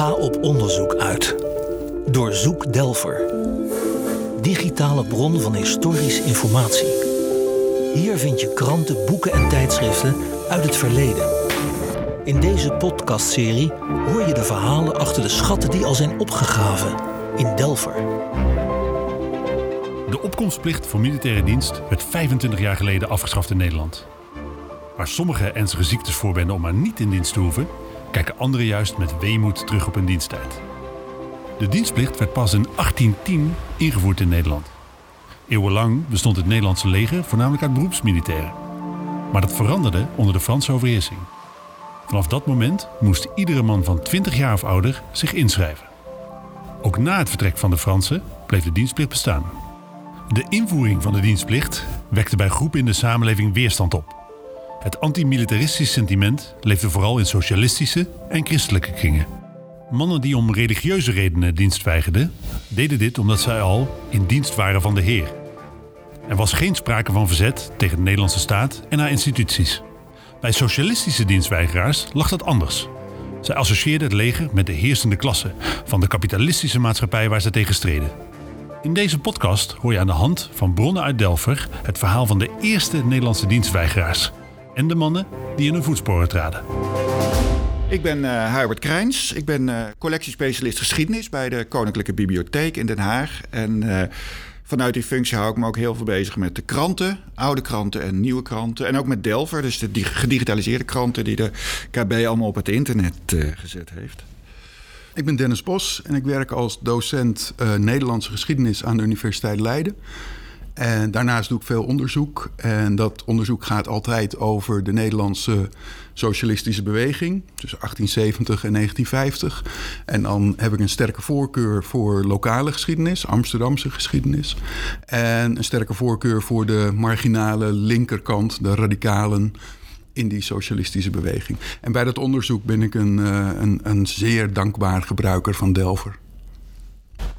Ga op onderzoek uit. Doorzoek Delver. Digitale bron van historische informatie. Hier vind je kranten, boeken en tijdschriften uit het verleden. In deze podcastserie hoor je de verhalen achter de schatten die al zijn opgegraven in Delver. De opkomstplicht voor militaire dienst werd 25 jaar geleden afgeschaft in Nederland. Waar sommigen ernstige ziektes voorwenden om maar niet in dienst te hoeven, kijken anderen juist met weemoed terug op hun diensttijd. De dienstplicht werd pas in 1810 ingevoerd in Nederland. Eeuwenlang bestond het Nederlandse leger voornamelijk uit beroepsmilitairen. Maar dat veranderde onder de Franse overheersing. Vanaf dat moment moest iedere man van 20 jaar of ouder zich inschrijven. Ook na het vertrek van de Fransen bleef de dienstplicht bestaan. De invoering van de dienstplicht wekte bij groepen in de samenleving weerstand op. Het antimilitaristisch sentiment leefde vooral in socialistische en christelijke kringen. Mannen die om religieuze redenen dienst weigerden, deden dit omdat zij al in dienst waren van de Heer. Er was geen sprake van verzet tegen de Nederlandse staat en haar instituties. Bij socialistische dienstweigeraars lag dat anders. Zij associeerden het leger met de heersende klasse van de kapitalistische maatschappij waar ze tegen streden. In deze podcast hoor je aan de hand van bronnen uit Delver het verhaal van de eerste Nederlandse dienstweigeraars en de mannen die in hun voetsporen traden. Ik ben uh, Hubert Krijns. Ik ben uh, collectiespecialist geschiedenis bij de Koninklijke Bibliotheek in Den Haag. En uh, vanuit die functie hou ik me ook heel veel bezig met de kranten, oude kranten en nieuwe kranten. En ook met Delver, dus de gedigitaliseerde kranten die de KB allemaal op het internet gezet heeft. Ik ben Dennis Bos en ik werk als docent Nederlandse geschiedenis aan de Universiteit Leiden. En daarnaast doe ik veel onderzoek. En dat onderzoek gaat altijd over de Nederlandse socialistische beweging tussen 1870 en 1950. En dan heb ik een sterke voorkeur voor lokale geschiedenis, Amsterdamse geschiedenis. En een sterke voorkeur voor de marginale linkerkant, de radicalen in die socialistische beweging. En bij dat onderzoek ben ik een, eh, een, een zeer dankbaar gebruiker van Delver.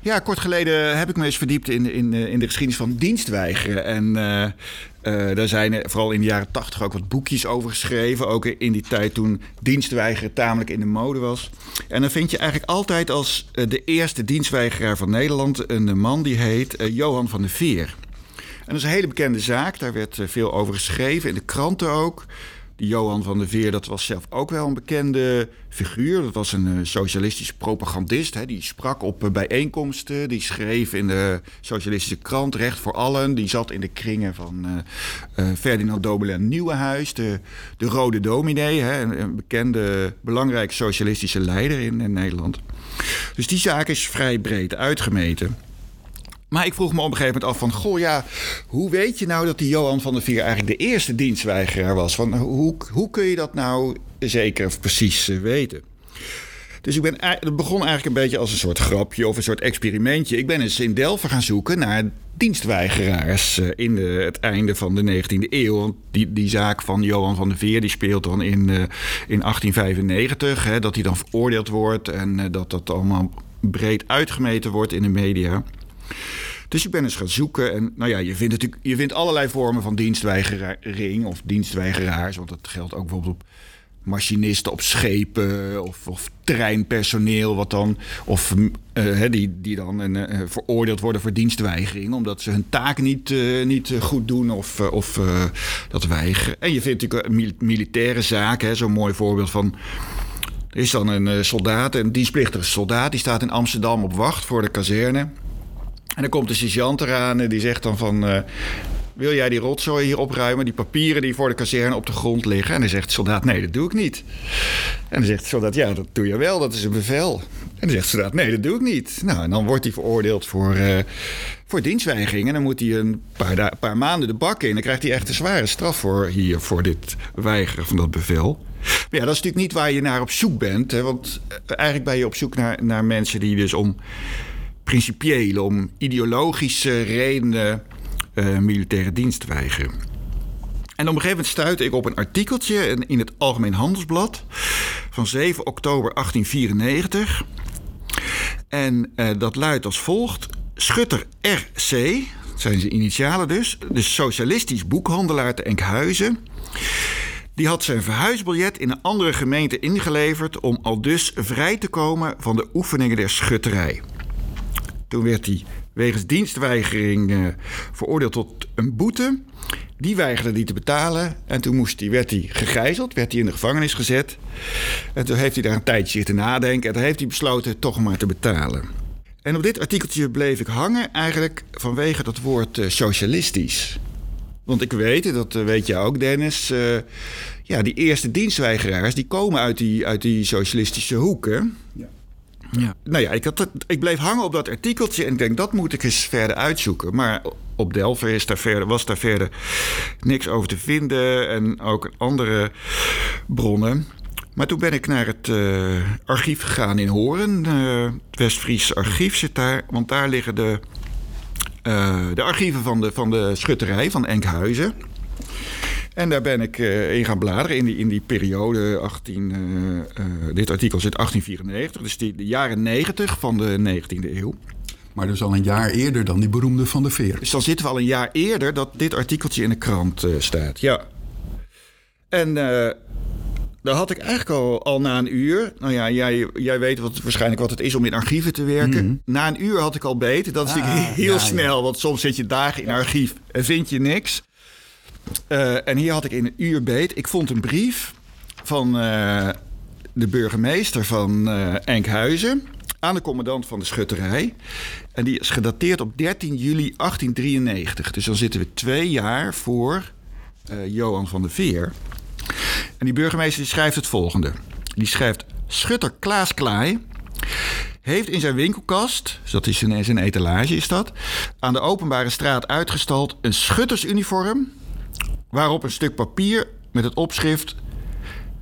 Ja, kort geleden heb ik me eens verdiept in, in, in de geschiedenis van dienstweigeren. En uh, uh, daar zijn vooral in de jaren tachtig ook wat boekjes over geschreven. Ook in die tijd toen dienstweigeren tamelijk in de mode was. En dan vind je eigenlijk altijd als de eerste dienstweigeraar van Nederland... een man die heet Johan van der Veer. En dat is een hele bekende zaak. Daar werd veel over geschreven, in de kranten ook. Johan van der Veer, dat was zelf ook wel een bekende figuur. Dat was een uh, socialistische propagandist. Hè. Die sprak op uh, bijeenkomsten. Die schreef in de socialistische krant Recht voor Allen. Die zat in de kringen van uh, Ferdinand Dobelen Nieuwenhuis. De, de Rode Dominee. Hè. Een, bekende, belangrijke socialistische leider in Nederland. Dus die zaak is vrij breed uitgemeten. Maar ik vroeg me op een gegeven moment af van... goh ja, hoe weet je nou dat die Johan van der Vier eigenlijk de eerste dienstweigeraar was? Van, hoe, hoe kun je dat nou zeker of precies eh, weten? Dus ik ben, het begon eigenlijk een beetje als een soort grapje of een soort experimentje. Ik ben eens in Delft gaan zoeken naar dienstweigeraars eh, in de, het einde van de 19e eeuw. Want die, die zaak van Johan van der Veer die speelt dan in, uh, in 1895. Hè, dat hij dan veroordeeld wordt en dat dat allemaal breed uitgemeten wordt in de media. Dus ik ben eens gaan zoeken. En nou ja, je vindt, natuurlijk, je vindt allerlei vormen van dienstweigering of dienstweigeraars. Want dat geldt ook bijvoorbeeld op machinisten op schepen of, of treinpersoneel, wat dan, of uh, die, die dan uh, veroordeeld worden voor dienstweigering, omdat ze hun taak niet, niet goed doen of, of dat weigeren. En je vindt natuurlijk militaire zaken, zo'n mooi voorbeeld van. Er is dan een soldaat, een dienstplichtige soldaat, die staat in Amsterdam op wacht voor de kazerne. En dan komt de sergeant eraan en die zegt dan van... Uh, wil jij die rotzooi hier opruimen? Die papieren die voor de kazerne op de grond liggen? En dan zegt de soldaat, nee, dat doe ik niet. En dan zegt de soldaat, ja, dat doe je wel, dat is een bevel. En dan zegt de soldaat, nee, dat doe ik niet. Nou, en dan wordt hij veroordeeld voor, uh, voor dienstweigering. En dan moet hij een paar, paar maanden de bak in. Dan krijgt hij echt een zware straf voor hier, voor dit weigeren van dat bevel. Maar ja, dat is natuurlijk niet waar je naar op zoek bent. Hè, want eh, eigenlijk ben je op zoek naar, naar mensen die dus om principiële, om ideologische redenen uh, militaire dienst weigeren. En op een gegeven moment stuitte ik op een artikeltje in het Algemeen Handelsblad van 7 oktober 1894. En uh, dat luidt als volgt: Schutter RC, zijn zijn initialen dus, de socialistisch boekhandelaar te Enkhuizen. Die had zijn verhuisbiljet in een andere gemeente ingeleverd om al dus vrij te komen van de oefeningen der schutterij. Toen werd hij wegens dienstweigering uh, veroordeeld tot een boete. Die weigerde hij te betalen en toen moest hij, werd hij gegijzeld, werd hij in de gevangenis gezet. En toen heeft hij daar een tijdje zitten nadenken en toen heeft hij besloten toch maar te betalen. En op dit artikeltje bleef ik hangen eigenlijk vanwege dat woord uh, socialistisch. Want ik weet, dat eh, weet je ook Dennis, ja, die eerste dienstweigeraars die komen uit die, uit die socialistische hoek. Hè? Ja. Ja. Nou ja, ik, had ik bleef hangen op dat artikeltje en ik denk dat moet ik eens verder uitzoeken. Maar op Delver is daar was daar verder niks over te vinden en ook andere bronnen. Maar toen ben ik naar het uh, archief gegaan in Horen. Uh, het West-Fries archief zit daar, want daar liggen de, uh, de archieven van de, van de schutterij van Enkhuizen. En daar ben ik uh, in gaan bladeren in die, in die periode 18. Uh, uh, dit artikel zit 1894, dus die, de jaren 90 van de 19e eeuw. Maar dus al een jaar eerder dan die beroemde Van de Veer. Dus dan zitten we al een jaar eerder dat dit artikeltje in de krant staat. Ja. En daar had ik eigenlijk al, al na een uur. Nou ja, jij, jij weet wat, waarschijnlijk wat het is om in archieven te werken. Mm -hmm. Na een uur had ik al beet. Dat is ah, heel ja, snel, ja. want soms zit je dagen in archief en vind je niks. Uh, en hier had ik in een uur beet. Ik vond een brief van uh, de burgemeester van uh, Enkhuizen aan de commandant van de schutterij. En die is gedateerd op 13 juli 1893. Dus dan zitten we twee jaar voor Johan van der Veer. En die burgemeester die schrijft het volgende. Die schrijft... Schutter Klaas Klaai heeft in zijn winkelkast, dus dat is in zijn etalage is dat... aan de openbare straat uitgestald een schuttersuniform waarop een stuk papier met het opschrift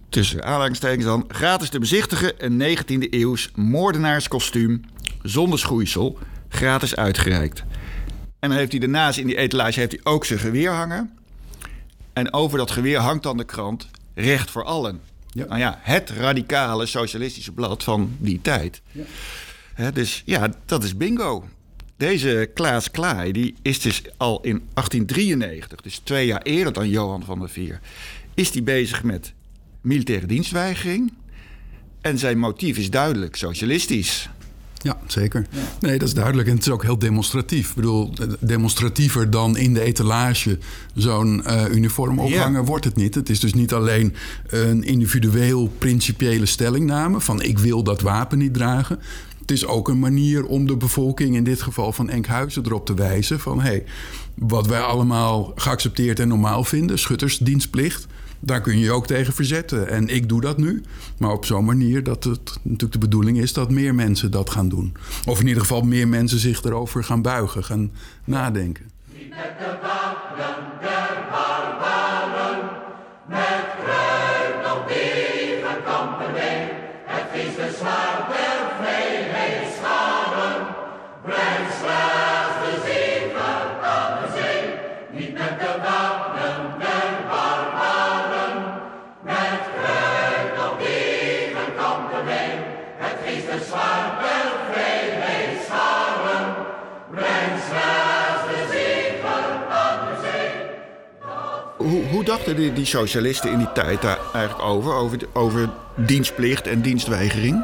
tussen aanhalingstekens dan gratis te bezichtigen een 19e eeuws moordenaarskostuum zonder schoeisel gratis uitgereikt. En dan heeft hij daarnaast in die etalage heeft hij ook zijn geweer hangen. En over dat geweer hangt dan de krant Recht voor allen. Ja. Nou ja, het radicale socialistische blad van die tijd. Ja. dus ja, dat is bingo. Deze Klaas Klaai die is dus al in 1893, dus twee jaar eerder dan Johan van der Veer, is die bezig met militaire dienstweigering. En zijn motief is duidelijk socialistisch. Ja, zeker. Nee, dat is duidelijk. En het is ook heel demonstratief. Ik bedoel, demonstratiever dan in de etalage zo'n uh, uniform ophangen wordt het niet. Het is dus niet alleen een individueel principiële stellingname van ik wil dat wapen niet dragen het is ook een manier om de bevolking, in dit geval van Enkhuizen, erop te wijzen van hey, wat wij allemaal geaccepteerd en normaal vinden, schuttersdienstplicht, daar kun je ook tegen verzetten. En ik doe dat nu, maar op zo'n manier dat het natuurlijk de bedoeling is dat meer mensen dat gaan doen. Of in ieder geval meer mensen zich erover gaan buigen, gaan nadenken. Met kruid op kampen het is de zwaard hoe, dachten die, die, socialisten in die tijd daar eigenlijk over? Over, over dienstplicht en dienstweigering?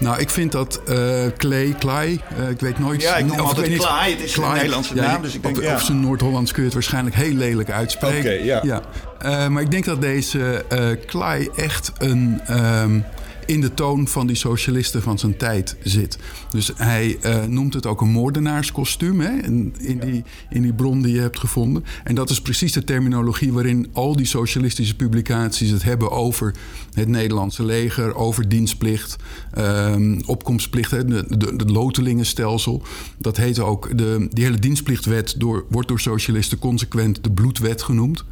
Nou, ik vind dat uh, Clay, Clay, uh, ik weet nooit... Ja, ik noem altijd niet, Clay, het is een Nederlandse ja, naam, dus ik denk... Op, ja. op zijn Noord-Hollands kun je het waarschijnlijk heel lelijk uitspreken. Oké, okay, ja. ja. Uh, maar ik denk dat deze Clay echt een... Um, in de toon van die socialisten van zijn tijd zit. Dus hij uh, noemt het ook een moordenaarskostuum hè, in, die, in die bron die je hebt gevonden. En dat is precies de terminologie waarin al die socialistische publicaties het hebben over het Nederlandse leger, over dienstplicht, um, opkomstplicht, hè, de, de lotelingenstelsel. Dat heet ook, de, die hele dienstplichtwet door, wordt door socialisten consequent de bloedwet genoemd.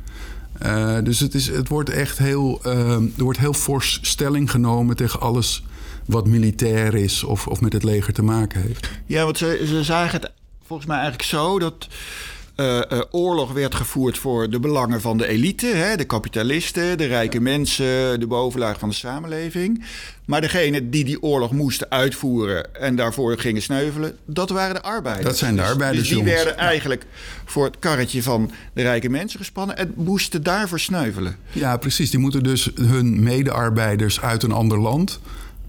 Uh, dus het, is, het wordt echt heel, uh, er wordt heel fors stelling genomen tegen alles wat militair is of, of met het leger te maken heeft. Ja, want ze, ze zagen het volgens mij eigenlijk zo dat Uh, uh, oorlog werd gevoerd voor de belangen van de elite, hè, de kapitalisten, de rijke mensen, de bovenlaag van de samenleving. Maar degene die die oorlog moesten uitvoeren en daarvoor gingen sneuvelen, dat waren de arbeiders. Dat zijn de arbeiders. Dus die werden eigenlijk voor het karretje van de rijke mensen gespannen en moesten daarvoor sneuvelen. Ja, precies. Die moeten dus hun medearbeiders uit een ander land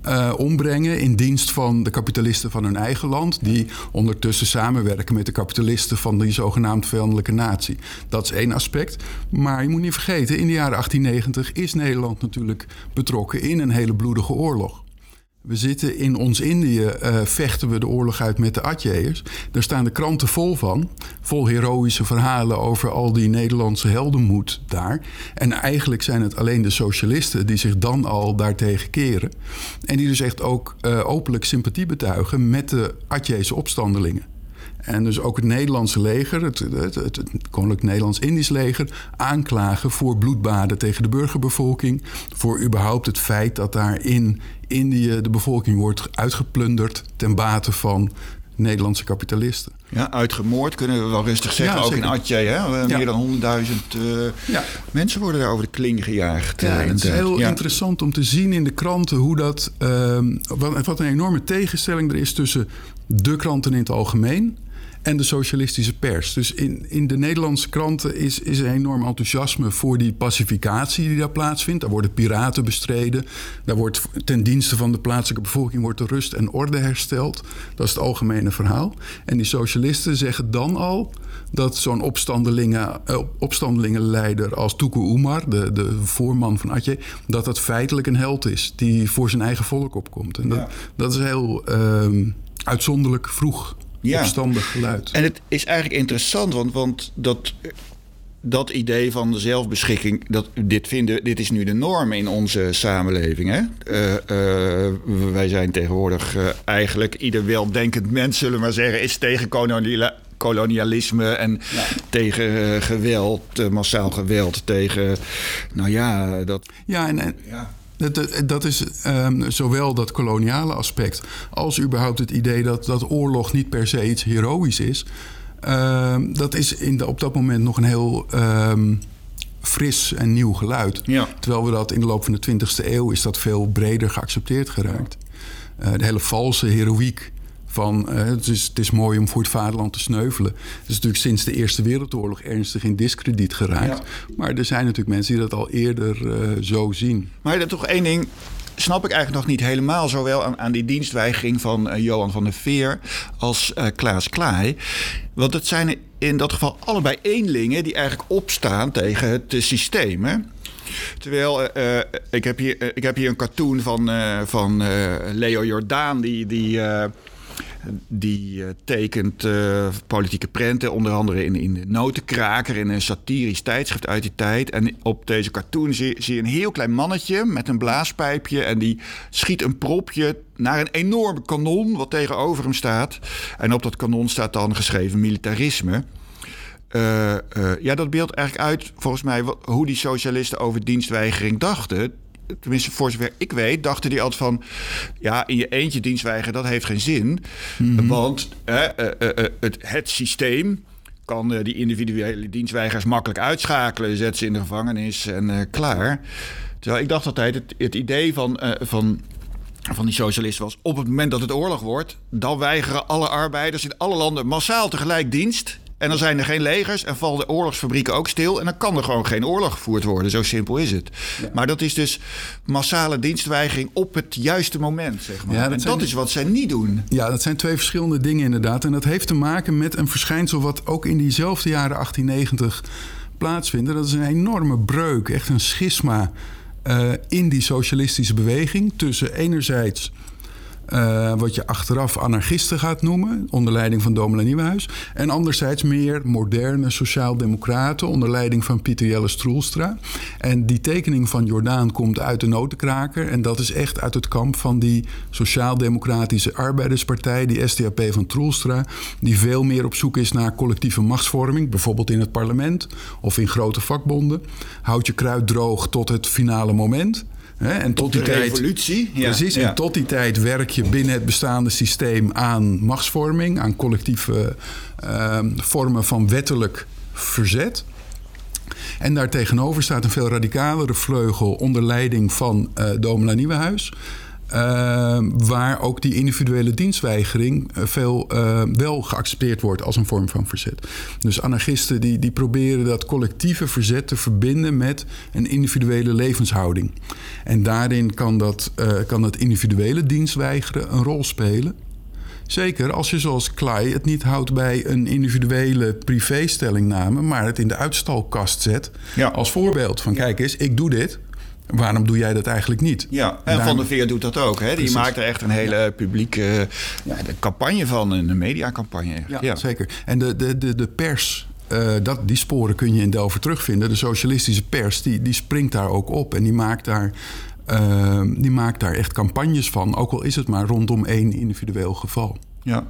uh, ombrengen in dienst van de kapitalisten van hun eigen land, die ondertussen samenwerken met de kapitalisten van die zogenaamd vijandelijke natie. Dat is één aspect. Maar je moet niet vergeten, in de jaren 1890 is Nederland natuurlijk betrokken in een hele bloedige oorlog. We zitten in ons Indië, uh, vechten we de oorlog uit met de Atjeërs. Daar staan de kranten vol van. Vol heroïsche verhalen over al die Nederlandse heldenmoed daar. En eigenlijk zijn het alleen de socialisten die zich dan al daartegen keren. En die dus echt ook uh, openlijk sympathie betuigen met de Atjeese opstandelingen. En dus ook het Nederlandse leger, het, het, het, het Koninklijk Nederlands-Indisch leger, aanklagen voor bloedbaden tegen de burgerbevolking. Voor überhaupt het feit dat daar in Indië de bevolking wordt uitgeplunderd ten bate van Nederlandse kapitalisten. Ja, uitgemoord kunnen we wel rustig zeggen. Ja, ook in Atje, hè? meer dan 100.000 uh, ja. mensen worden daar over de kling gejaagd. Ja, het is heel interessant om te zien in de kranten hoe dat. Uh, wat, wat een enorme tegenstelling er is tussen de kranten in het algemeen en de socialistische pers. Dus in, in de Nederlandse kranten is, is een enorm enthousiasme voor die pacificatie die daar plaatsvindt. Daar worden piraten bestreden. Daar wordt ten dienste van de plaatselijke bevolking wordt de rust en orde hersteld. Dat is het algemene verhaal. En die socialisten zeggen dan al dat zo'n opstandelingen, uh, opstandelingenleider als Tuku Umar, de, de voorman van Atje, dat dat feitelijk een held is die voor zijn eigen volk opkomt. En dat, dat is heel uh, uitzonderlijk vroeg ja. opstandig geluid. En het is eigenlijk interessant, want, want dat, dat idee van de zelfbeschikking, dat, dit, vinden, dit is nu de norm in onze samenleving. Hè? Uh, uh, wij zijn tegenwoordig uh, eigenlijk ieder weldenkend mens, zullen we maar zeggen, is tegen kolonialisme en ja. tegen geweld, massaal geweld, tegen, nou ja, dat... Ja, en, en ja. Dat, dat is um, zowel dat koloniale aspect als überhaupt het idee dat, dat oorlog niet per se iets heroïs is. Um, dat is in de, op dat moment nog een heel um, fris en nieuw geluid. Ja. Terwijl we dat in de loop van de 20e eeuw is dat veel breder geaccepteerd geraakt. Ja. Uh, de hele valse heroïek van uh, het, is, het is mooi om voor het vaderland te sneuvelen. Het is natuurlijk sinds de Eerste Wereldoorlog ernstig in discrediet geraakt. Maar er zijn natuurlijk mensen die dat al eerder uh, zo zien. Maar er toch één ding snap ik eigenlijk nog niet helemaal zowel aan, aan die dienstweigering van uh, Johan van der Veer als uh, Klaas Klaai. Want het zijn in dat geval allebei eenlingen die eigenlijk opstaan tegen het uh, systeem. Hè? Terwijl uh, ik, heb hier, ik heb hier een cartoon van, van Leo Jordaan, die, die die uh, tekent uh, politieke prenten, onder andere in, in de Notenkraker, in een satirisch tijdschrift uit die tijd. En op deze cartoon zie, je een heel klein mannetje met een blaaspijpje en die schiet een propje naar een enorme kanon wat tegenover hem staat. En op dat kanon staat dan geschreven militarisme. Uh, ja, dat beeldt eigenlijk uit, volgens mij, hoe die socialisten over dienstweigering dachten tenminste voor zover ik weet, dachten die altijd van... ja, in je eentje dienstweigeren, dat heeft geen zin. Mhm. Want uh, het, het systeem kan die individuele dienstweigers makkelijk uitschakelen... zet ze in de gevangenis en klaar. Terwijl ik dacht altijd, het, het idee van... van van die socialisten was... op het moment dat het oorlog wordt... dan weigeren alle arbeiders in alle landen massaal tegelijk dienst... En dan zijn er geen legers en vallen de oorlogsfabrieken ook stil. En dan kan er gewoon geen oorlog gevoerd worden. Zo simpel is het. Maar dat is dus massale dienstweigering op het juiste moment. Zeg maar. Ja, dat en dat is wat zij niet doen. Ja, dat zijn twee verschillende dingen inderdaad. En dat heeft te maken met een verschijnsel wat ook in diezelfde jaren 1890 plaatsvindt. Dat is een enorme breuk, echt een schisma. Uh, in die socialistische beweging tussen enerzijds uh, wat je achteraf anarchisten gaat noemen, onder leiding van Domelijn Nieuwenhuis. En anderzijds meer moderne sociaaldemocraten, onder leiding van Pieter Jelle Stroelstra. En die tekening van Jordaan komt uit de notenkraker. En dat is echt uit het kamp van die sociaaldemocratische arbeiderspartij, die SDAP van Troelstra. Die veel meer op zoek is naar collectieve machtsvorming, bijvoorbeeld in het parlement of in grote vakbonden. Houd je kruid droog tot het finale moment. Hè? En tot die tijd, revolutie. Ja, precies, ja. en tot die tijd werk je binnen het bestaande systeem aan machtsvorming, aan collectieve ehm, vormen van wettelijk verzet. En daartegenover staat een veel radicalere vleugel onder leiding van eh Domela Nieuwenhuis. Eh, waar ook die individuele dienstweigering eh, veel eh, wel geaccepteerd wordt als een vorm van verzet. Dus anarchisten die, die proberen dat collectieve verzet te verbinden met een individuele levenshouding. En daarin kan dat, eh, kan dat individuele dienstweigeren een rol spelen. Zeker als je zoals Klei het niet houdt bij een individuele privéstellingname, maar het in de uitstalkast zet. Ja. Als voorbeeld van kijk eens, ik doe dit. Waarom doe jij dat eigenlijk niet? Ja, en Daar- Van der Veer doet dat ook. Hè? Die Precies. maakt er echt een hele publieke ja, de campagne van, een mediacampagne. Ja, Ja, zeker. En de, de, de, de pers, eh, dat, die sporen kun je in Delver terugvinden. De socialistische pers, die, die springt daar ook op. En die maakt daar, eh, die maakt daar echt campagnes van. Ook al is het maar rondom één individueel geval. Ja.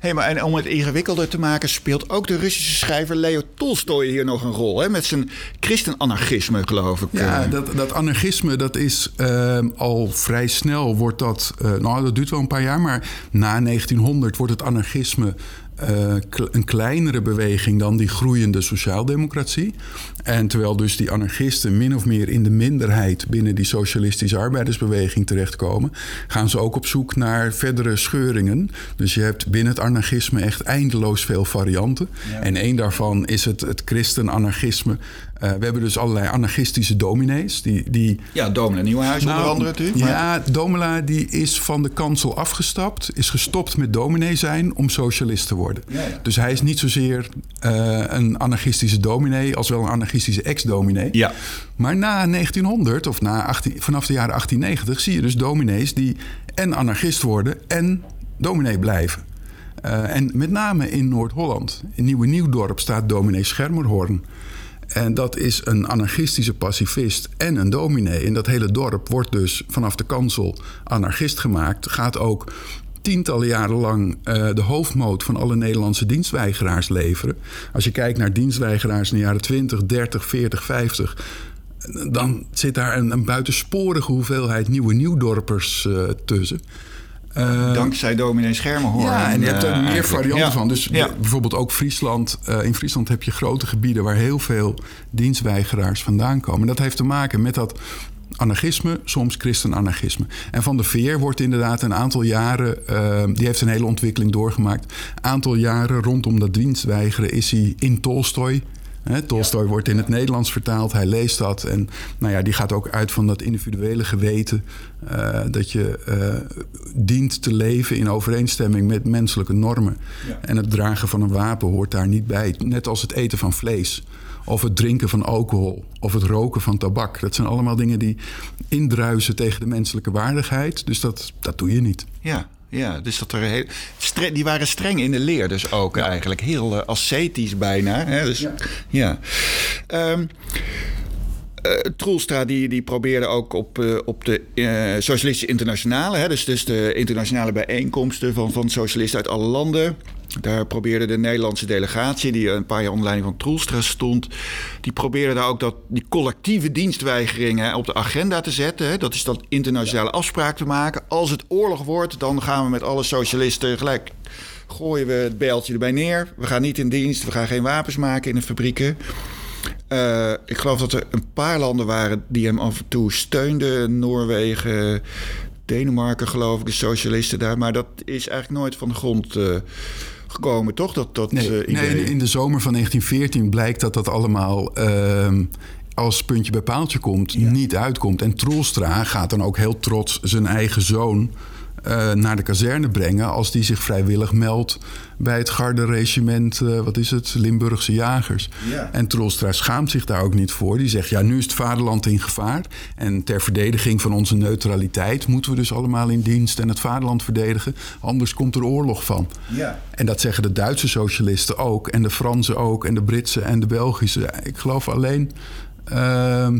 Hey, maar en om het ingewikkelder te maken, speelt ook de Russische schrijver Leo Tolstoy hier nog een rol. Hè? Met zijn christenanarchisme, geloof ik. Ja, Eh, dat, dat anarchisme, dat is ehm, al vrij snel wordt dat... eh, nou, dat duurt wel een paar jaar, maar na 1900 wordt het anarchisme... eh, een kleinere beweging dan die groeiende sociaaldemocratie. En terwijl dus die anarchisten min of meer in de minderheid... binnen die socialistische arbeidersbeweging terechtkomen... gaan ze ook op zoek naar verdere scheuringen. Dus je hebt binnen het anarchisme echt eindeloos veel varianten. En één daarvan is het, het christen-anarchisme... Eh, we hebben dus allerlei anarchistische dominees. Die, die, ja, Domela Nieuwenhuis onder Nou, andere natuurlijk. maar- Ja, Domela die is van de kansel afgestapt. Is gestopt met dominee zijn om socialist te worden. Ja, ja. Dus hij is niet zozeer eh, een anarchistische dominee... als wel een anarchistische ex-dominee. Ja. Maar na 1900, of na 18, vanaf de jaren 1890... zie je dus dominees die en anarchist worden en dominee blijven. Eh, en met name in Noord-Holland. In Nieuwe Nieuwdorp staat dominee Schermerhorn. En dat is een anarchistische pacifist en een dominee. En dat hele dorp wordt dus vanaf de kansel anarchist gemaakt. Gaat ook tientallen jaren lang eh, de hoofdmoot van alle Nederlandse dienstweigeraars leveren. Als je kijkt naar dienstweigeraars in de jaren 20, 30, 40, 50 dan zit daar een, buitensporige hoeveelheid nieuwe nieuwdorpers eh, tussen. Eh, Dankzij dominee Schermenhoorn. ja, en je hebt er meer varianten van. Dus bijvoorbeeld ook Friesland. Eh, in Friesland heb je grote gebieden waar heel veel dienstweigeraars vandaan komen. En dat heeft te maken met dat anarchisme, soms christenanarchisme. En Van der Veer wordt inderdaad een aantal jaren... eh, die heeft een hele ontwikkeling doorgemaakt. aantal jaren rondom dat dienstweigeren is hij in Tolstoy... Hè, Tolstoy wordt in het Nederlands vertaald, hij leest dat. En nou ja, die gaat ook uit van dat individuele geweten. eh, dat je eh, dient te leven in overeenstemming met menselijke normen. Ja. En het dragen van een wapen hoort daar niet bij. Net als het eten van vlees. Of het drinken van alcohol. Of het roken van tabak. Dat zijn allemaal dingen die indruisen tegen de menselijke waardigheid. Dus dat, dat doe je niet. Ja, ja, dus dat er heel, stre- die waren streng in de leer, dus ook eigenlijk heel eh, ascetisch bijna. Hè? Dus, ja. Ehm, eh, Troelstra die, die probeerde ook op, eh, op de eh, Socialistische Internationale, hè? Dus, dus de internationale bijeenkomsten van, van socialisten uit alle landen. Daar probeerde de Nederlandse delegatie, die een paar jaar onder leiding van Troelstra stond, die probeerde daar ook dat, die collectieve dienstweigeringen op de agenda te zetten. Hè? Dat is dat internationale afspraak te maken. Als het oorlog wordt, dan gaan we met alle socialisten gelijk gooien we het bijltje erbij neer. We gaan niet in dienst, we gaan geen wapens maken in de fabrieken. Eh, ik geloof dat er een paar landen waren die hem af en toe steunden. Noorwegen, Denemarken geloof ik, de socialisten daar. Maar dat is eigenlijk nooit van de grond eh, gekomen, toch? Dat, dat Nee, eh, nee, in- de zomer van 1914 blijkt dat dat allemaal ehm, als puntje bij paaltje komt, niet uitkomt. En Troelstra gaat dan ook heel trots zijn eigen zoon eh, naar de kazerne brengen als die zich vrijwillig meldt bij het garde-regiment, eh, wat is het, Limburgse jagers. Ja. En Troelstra schaamt zich daar ook niet voor. Die zegt, ja, nu is het vaderland in gevaar. En ter verdediging van onze neutraliteit moeten we dus allemaal in dienst en het vaderland verdedigen. Anders komt er oorlog van. Ja. En dat zeggen de Duitse socialisten ook. En de Fransen ook. En de Britse en de Belgische. Ik geloof alleen ehm,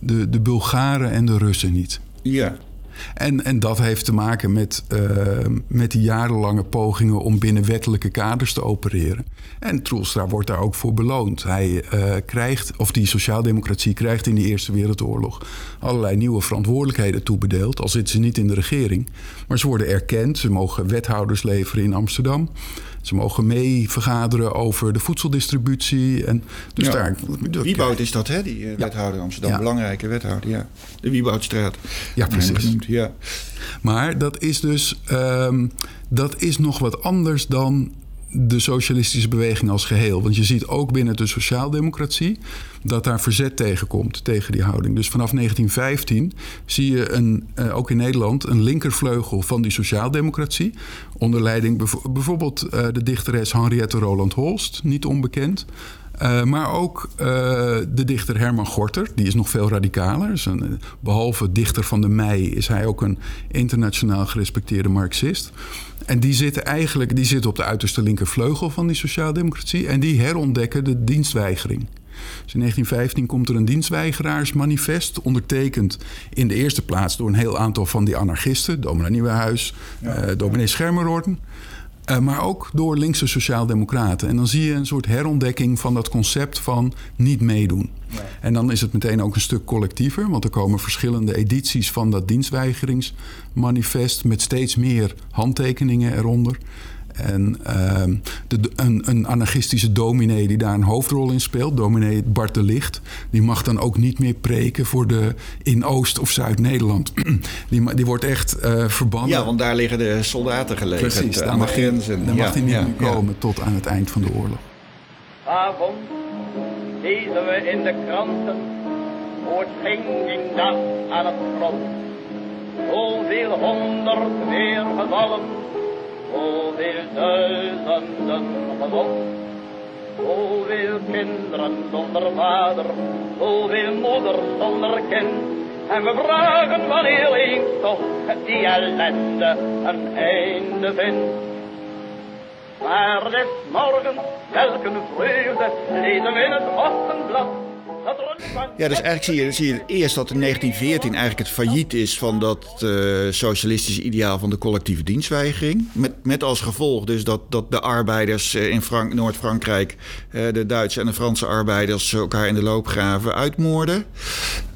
de, de Bulgaren en de Russen niet. Ja. En, en dat heeft te maken met, uh, met die jarenlange pogingen om binnen wettelijke kaders te opereren. En Troelstra wordt daar ook voor beloond. Hij uh, krijgt, of die sociaaldemocratie krijgt in de Eerste Wereldoorlog allerlei nieuwe verantwoordelijkheden toebedeeld. Al zitten ze niet in de regering. Maar ze worden erkend. Ze mogen wethouders leveren in Amsterdam. Ze mogen mee vergaderen over de voedseldistributie. En dus ja. daar, Wieboud is dat, hè? Die uh, wethouder Amsterdam. Ja. Belangrijke wethouder, ja. De Wieboudstraat. Ja, precies. Ja. Maar dat is dus um, dat is nog wat anders dan de socialistische beweging als geheel. Want je ziet ook binnen de sociaaldemocratie dat daar verzet tegenkomt, tegen die houding. Dus vanaf 1915 zie je een, uh, ook in Nederland een linkervleugel van die sociaaldemocratie. Onder leiding bijvoorbeeld uh, de dichteres Henriette Roland Holst, niet onbekend. Uh, maar ook de dichter Herman Gorter, die is nog veel radicaler. Behalve dichter van de mei is hij ook een internationaal gerespecteerde Marxist. En die zitten eigenlijk die zitten op de uiterste linkervleugel van die sociaaldemocratie. En die herontdekken de dienstweigering. Dus in 1915 komt er een dienstweigeraarsmanifest, ondertekend in de eerste plaats door een heel aantal van die anarchisten, dominee Nieuwenhuis, ja. uh, dominee Schermerorden. Uh, maar ook door linkse sociaaldemocraten. En dan zie je een soort herontdekking van dat concept van niet meedoen. Ja. En dan is het meteen ook een stuk collectiever, want er komen verschillende edities van dat dienstweigeringsmanifest met steeds meer handtekeningen eronder. En uh, de, een, een, anarchistische dominee die daar een hoofdrol in speelt, dominee Bart de Licht, die mag dan ook niet meer preken voor de in Oost- of Zuid-Nederland. die, die wordt echt uh, verbannen. Ja, want daar liggen de soldaten gelegen. Precies, aan de grenzen. Dan ja, mag hij niet ja, meer komen ja. tot aan het eind van de oorlog. Avond lezen we in de kranten hoe het ging die nacht aan het front. Zoveel honderd weer gevallen Hoeveel duizenden gewond, hoeveel kinderen zonder vader, hoeveel moeders zonder kind. En we vragen wanneer eens toch die ellende een einde vindt. Maar des morgens, welk een vreugde, lezen we in het ochtendblad. Ja, dus eigenlijk zie je, zie je eerst dat in 1914 eigenlijk het failliet is van dat uh, socialistische ideaal van de collectieve dienstweigering. Met, met als gevolg dus dat, dat de arbeiders in Frank, Noord-Frankrijk, uh, de Duitse en de Franse arbeiders elkaar in de loopgraven uitmoorden.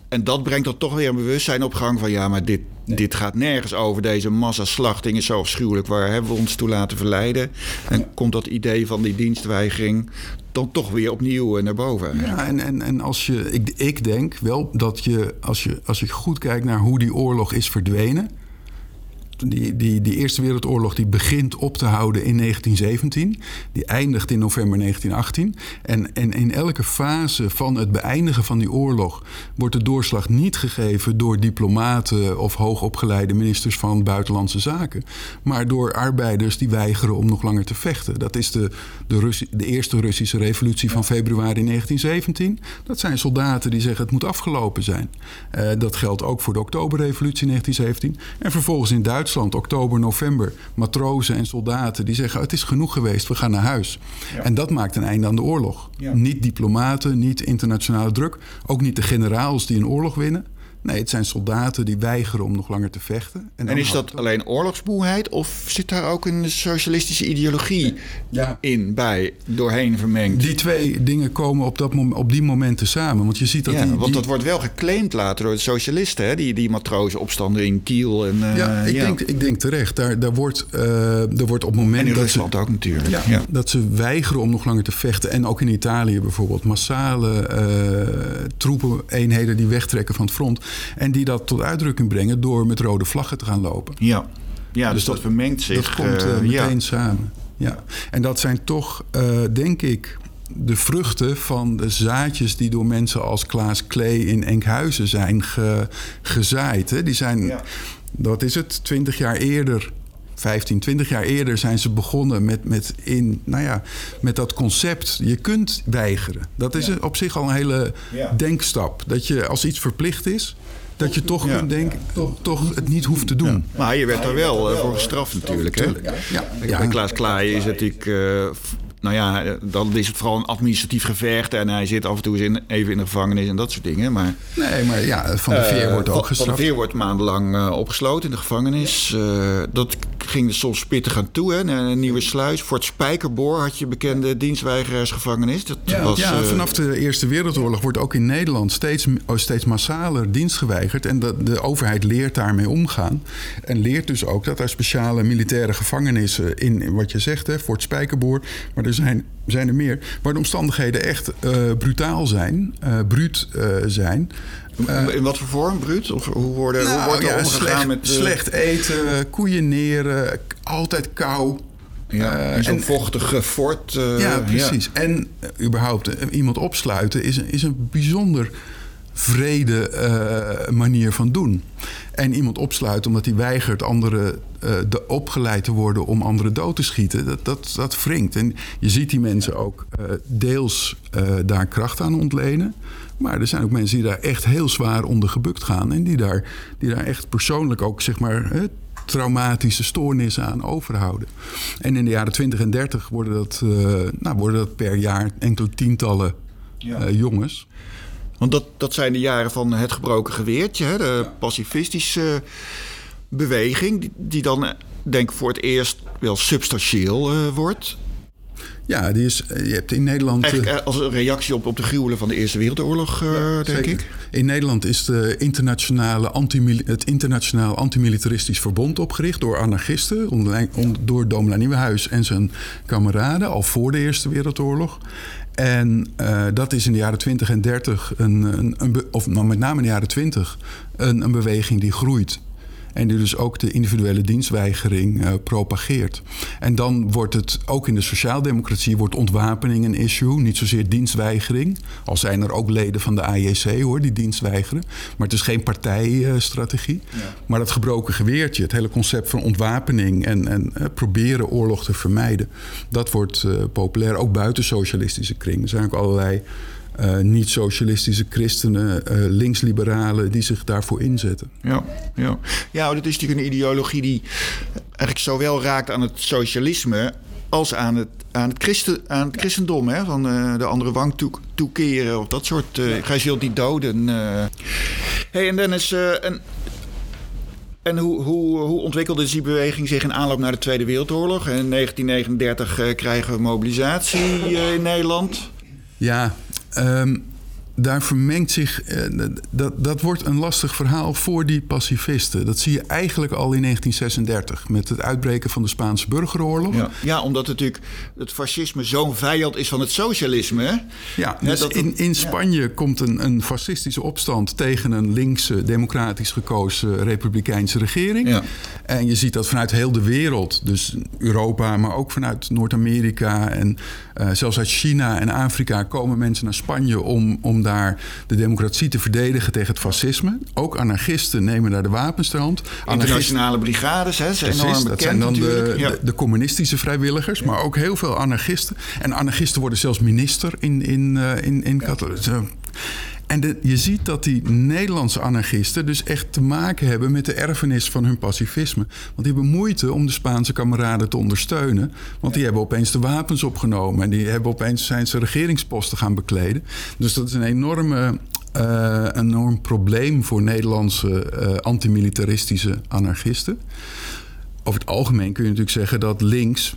En dat brengt dan toch weer een bewustzijn op gang van ja, maar dit, dit gaat nergens over. Deze massaslachting is zo afschuwelijk. Waar hebben we ons toe laten verleiden? En komt dat idee van die dienstweigering dan toch weer opnieuw naar boven. Ja, en, en, en als je, ik, ik denk wel dat je als, je, als je goed kijkt naar hoe die oorlog is verdwenen. Die, die, Eerste Wereldoorlog die begint op te houden in 1917. Die eindigt in november 1918. En, en in elke fase van het beëindigen van die oorlog wordt de doorslag niet gegeven door diplomaten of hoogopgeleide ministers van Buitenlandse Zaken. Maar door arbeiders die weigeren om nog langer te vechten. Dat is de, de, de Eerste Russische Revolutie van februari 1917. Dat zijn soldaten die zeggen het moet afgelopen zijn. Uh, dat geldt ook voor de Oktoberrevolutie 1917. En vervolgens in Duitsland. Duitsland, oktober, november, matrozen en soldaten die zeggen: Het is genoeg geweest, we gaan naar huis. Ja. En dat maakt een einde aan de oorlog. Ja. Niet diplomaten, niet internationale druk, ook niet de generaals die een oorlog winnen. Nee, het zijn soldaten die weigeren om nog langer te vechten. En, en is dat alleen oorlogsmoeheid of zit daar ook een socialistische ideologie ja. in bij, doorheen vermengd? Die twee dingen komen op, dat mom op die momenten samen. Want je ziet dat. Ja, die, want die... dat wordt wel geclaimd later door de socialisten, hè? Die, die matrozenopstanden in Kiel. En, uh, ja, ik, ja. Denk, ik denk terecht. Daar, daar, wordt, uh, er wordt op het moment. En in dat Rusland ze, ook natuurlijk. Ja, ja, Dat ze weigeren om nog langer te vechten. En ook in Italië bijvoorbeeld. Massale uh, troepeneenheden die wegtrekken van het front. En die dat tot uitdrukking brengen door met rode vlaggen te gaan lopen. Ja, ja dus, dus dat, dat, vermengt zich. Dat komt uh, meteen ja. samen. Ja. En dat zijn toch, uh, denk ik, de vruchten van de zaadjes die door mensen als Klaas Klee in Enkhuizen zijn ge, gezaaid. Hè? Die zijn, ja. wat is het, twintig jaar eerder 15, 20 jaar eerder zijn ze begonnen met, met, in, nou ja, met dat concept. Je kunt weigeren. Dat is ja. op zich al een hele ja. denkstap. Dat je als iets verplicht is, dat je toch ja. kunt denken, toch, toch het niet hoeft te doen. Ja. Maar je werd daar wel uh, voor gestraft natuurlijk. Hè? Ja. Ja. Bij Klaas Klaaien is natuurlijk uh, nou ja, dan is het vooral een administratief gevecht. En hij zit af en toe eens in, even in de gevangenis en dat soort dingen. Maar, Nee, maar ja, Van der Veer eh, wordt ook Van- Van gestraft. der Veer wordt maandenlang eh, opgesloten in de gevangenis. Eh, dat ging er soms pittig aan toe. Hè. Een nieuwe sluis. Fort Spijkerboor had je bekende dienstweigeraarsgevangenis. Dat was, ja, eh, vanaf de Eerste Wereldoorlog wordt ook in Nederland steeds, oh, steeds massaler dienst geweigerd. En de, de overheid leert daarmee omgaan. En leert dus ook dat er speciale militaire gevangenissen in, in wat je zegt, hè, Fort Spijkerboor. Maar er zijn, zijn er meer. Waar de omstandigheden echt eh, brutaal zijn, eh bruut eh, zijn. in wat voor vorm? Bruut? Of hoe, worden, hoe Nou, wordt er ja, omgegaan slecht, met... slecht eten, koeien neren, altijd kou. Ja, in zo'n en- vochtige fort. ja, precies. En überhaupt iemand opsluiten is, is een bijzonder vrede eh, manier van doen. En iemand opsluiten omdat hij weigert anderen eh, de, opgeleid te worden om anderen dood te schieten, dat, dat, dat wringt. En je ziet die mensen ook eh, deels daar kracht aan ontlenen. Maar er zijn ook mensen die daar echt heel zwaar onder gebukt gaan. En die daar, die daar echt persoonlijk ook, zeg maar, traumatische stoornissen aan overhouden. En in de jaren 20 en 30 worden dat, nou, worden dat per jaar enkele tientallen Ja. jongens. Want dat, dat zijn de jaren van het gebroken geweertje, hè, de pacifistische beweging, die, die dan, denk ik, voor het eerst wel substantieel eh, wordt. Ja, die is, eh, je hebt in Nederland... eh, Eigenlijk als een reactie op, op de gruwelen van de Eerste Wereldoorlog, denk Zeker. ik. In Nederland is de internationale antimili- het Internationaal Antimilitaristisch Verbond opgericht door anarchisten, onder, onder- door Domela Nieuwenhuis en zijn kameraden, al voor de Eerste Wereldoorlog. En eh, dat is in de jaren 20 en 30, een, een, of nou, met name in de jaren 20, een, een beweging die groeit. En die dus ook de individuele dienstweigering eh, propageert. En dan wordt het, ook in de sociaaldemocratie, wordt ontwapening een issue. Niet zozeer dienstweigering. Al zijn er ook leden van de AJC hoor, die dienst weigeren. Maar het is geen partijstrategie. Maar dat gebroken geweertje, het hele concept van ontwapening en, en eh, proberen oorlog te vermijden. Dat wordt eh, populair, ook buiten socialistische kringen. Er zijn ook allerlei eh, niet-socialistische christenen, eh, linksliberalen die zich daarvoor inzetten. Ja, ja. ja, dat is natuurlijk een ideologie die eigenlijk zowel raakt aan het socialisme als aan het, aan het, christen, aan het christendom. Hè? Van eh, de andere wang toe, toekeren of dat soort. eh gij zult niet doden. eh. hey, en Dennis, eh, en, en hoe, hoe, hoe ontwikkelde die beweging zich in aanloop naar de Tweede Wereldoorlog? In 1939 eh, krijgen we mobilisatie eh, in Nederland. Ja, ehm, daar vermengt zich. eh, dat, dat wordt een lastig verhaal voor die pacifisten. Dat zie je eigenlijk al in 1936 met het uitbreken van de Spaanse burgeroorlog. Ja. ja, omdat natuurlijk het fascisme zo'n vijand is van het socialisme. Hè? Ja, Ja, dus dat- in, in Spanje komt een, een fascistische opstand tegen een linkse, democratisch gekozen republikeinse regering. Ja. En je ziet dat vanuit heel de wereld, dus Europa, maar ook vanuit Noord-Amerika en eh, zelfs uit China en Afrika komen mensen naar Spanje om, om daar de democratie te verdedigen tegen het fascisme. Ook anarchisten nemen daar de wapens ter hand. Anarchisten- Internationale brigades, hè, zijn enorm bekend dat zijn dan de, natuurlijk. Ja. de, de communistische vrijwilligers, maar ook heel veel anarchisten. En anarchisten worden zelfs minister in, in, eh, in, in Catalonië. En de- je ziet dat die Nederlandse anarchisten dus echt te maken hebben met de erfenis van hun pacifisme. Want die hebben moeite om de Spaanse kameraden te ondersteunen. Want die hebben opeens de wapens opgenomen. En die hebben opeens zijn ze regeringsposten gaan bekleden. Dus dat is een enorme. eh, een enorm probleem voor Nederlandse eh, antimilitaristische anarchisten. Over het algemeen kun je natuurlijk zeggen dat links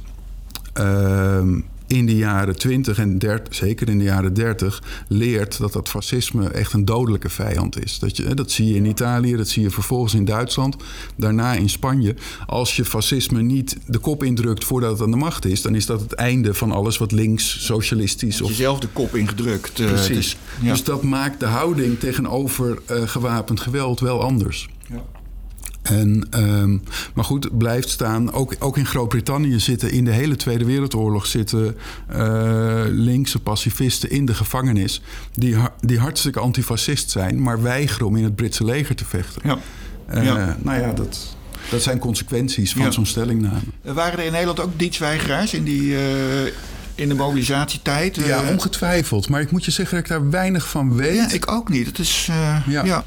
ehm, in de jaren 20 en 30, zeker in de jaren 30, leert dat dat fascisme echt een dodelijke vijand is. Dat, je, dat zie je in Italië, dat zie je vervolgens in Duitsland, daarna in Spanje. Als je fascisme niet de kop indrukt voordat het aan de macht is, dan is dat het einde van alles wat links, socialistisch of jezelf de kop ingedrukt. eh, Precies. dus, ja. Dus dat maakt de houding tegenover eh, gewapend geweld wel anders. En, ehm, maar goed, blijft staan. Ook, ook in Groot-Brittannië zitten in de hele Tweede Wereldoorlog zitten eh, linkse pacifisten in de gevangenis. Die, die hartstikke antifascist zijn, maar weigeren om in het Britse leger te vechten. ja. Eh, Ja. Nou ja, dat, dat zijn consequenties van Ja. zo'n stellingname. Waren er in Nederland ook dienstweigeraars in, die, eh, in de mobilisatietijd? Ja, Eh, ongetwijfeld. Maar ik moet je zeggen dat ik daar weinig van weet. ja, ik ook niet. Het is, eh, Ja. ja.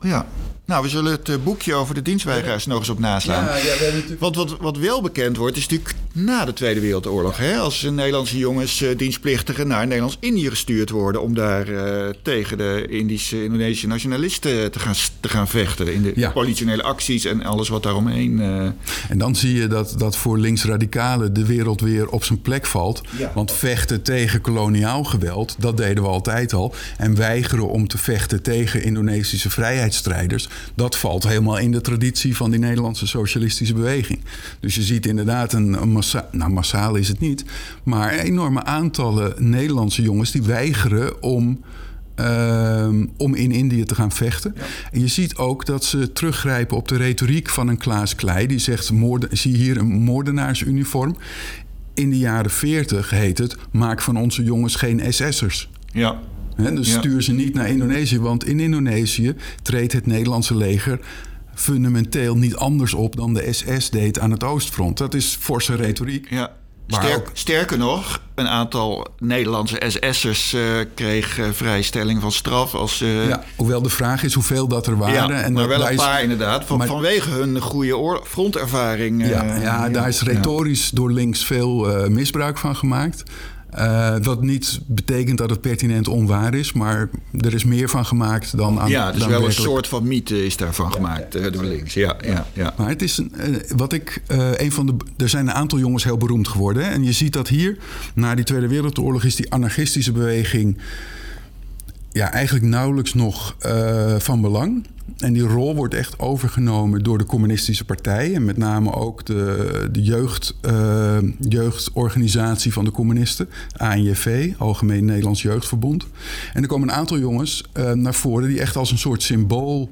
ja. Nou, we zullen het eh, boekje over de dienstweigeraars nog eens op naslaan. Ja, natuurlijk- Want wat, wat wel bekend wordt, is natuurlijk na de Tweede Wereldoorlog. Hè? Als Nederlandse jongens, uh, dienstplichtigen, naar Nederlands-Indië gestuurd worden. om daar uh, tegen de Indische, Indonesische nationalisten te gaan, te gaan vechten. in de ja. politionele acties en alles wat daaromheen. Uh... En dan zie je dat, dat voor linksradicalen de wereld weer op zijn plek valt. Ja. Want vechten tegen koloniaal geweld, dat deden we altijd al. En weigeren om te vechten tegen Indonesische vrijheidsstrijders, dat valt helemaal in de traditie van die Nederlandse socialistische beweging. Dus je ziet inderdaad een, massa nou massaal is het niet, maar enorme aantallen Nederlandse jongens die weigeren om. Uh, om in Indië te gaan vechten. En je ziet ook dat ze teruggrijpen op de retoriek van een Klaas Klei. Die zegt, moorden, zie hier een moordenaarsuniform. In de jaren 40 heet het, maak van onze jongens geen SS'ers. Ja. Dus stuur ze niet naar Indonesië. Want in Indonesië treedt het Nederlandse leger fundamenteel niet anders op dan de SS deed aan het Oostfront. Dat is forse retoriek. Ja. Sterk, Sterker nog, een aantal Nederlandse SS'ers uh, kreeg uh, vrijstelling van straf. Als, uh, ja, hoewel de vraag is hoeveel dat er waren. Ja, en maar wel een paar inderdaad, van, maar, vanwege hun goede frontervaring. ja, ja, daar is retorisch door links veel misbruik van gemaakt. Uh, wat niet betekent dat het pertinent onwaar is, maar er is meer van gemaakt dan aan. Ja, dus wel een soort van mythe is daarvan gemaakt uh, door links. Ja, ja, ja. Maar het is uh, wat ik een van de. Er zijn een aantal jongens heel beroemd geworden. Hè? En je ziet dat hier, na die Tweede Wereldoorlog, is die anarchistische beweging. Ja, eigenlijk nauwelijks nog van belang. En die rol wordt echt overgenomen door de communistische partij. En met name ook de, de jeugd, uh, jeugdorganisatie van de communisten. ANJV, Algemeen Nederlands Jeugdverbond. En er komen een aantal jongens uh, naar voren die echt als een soort symbool...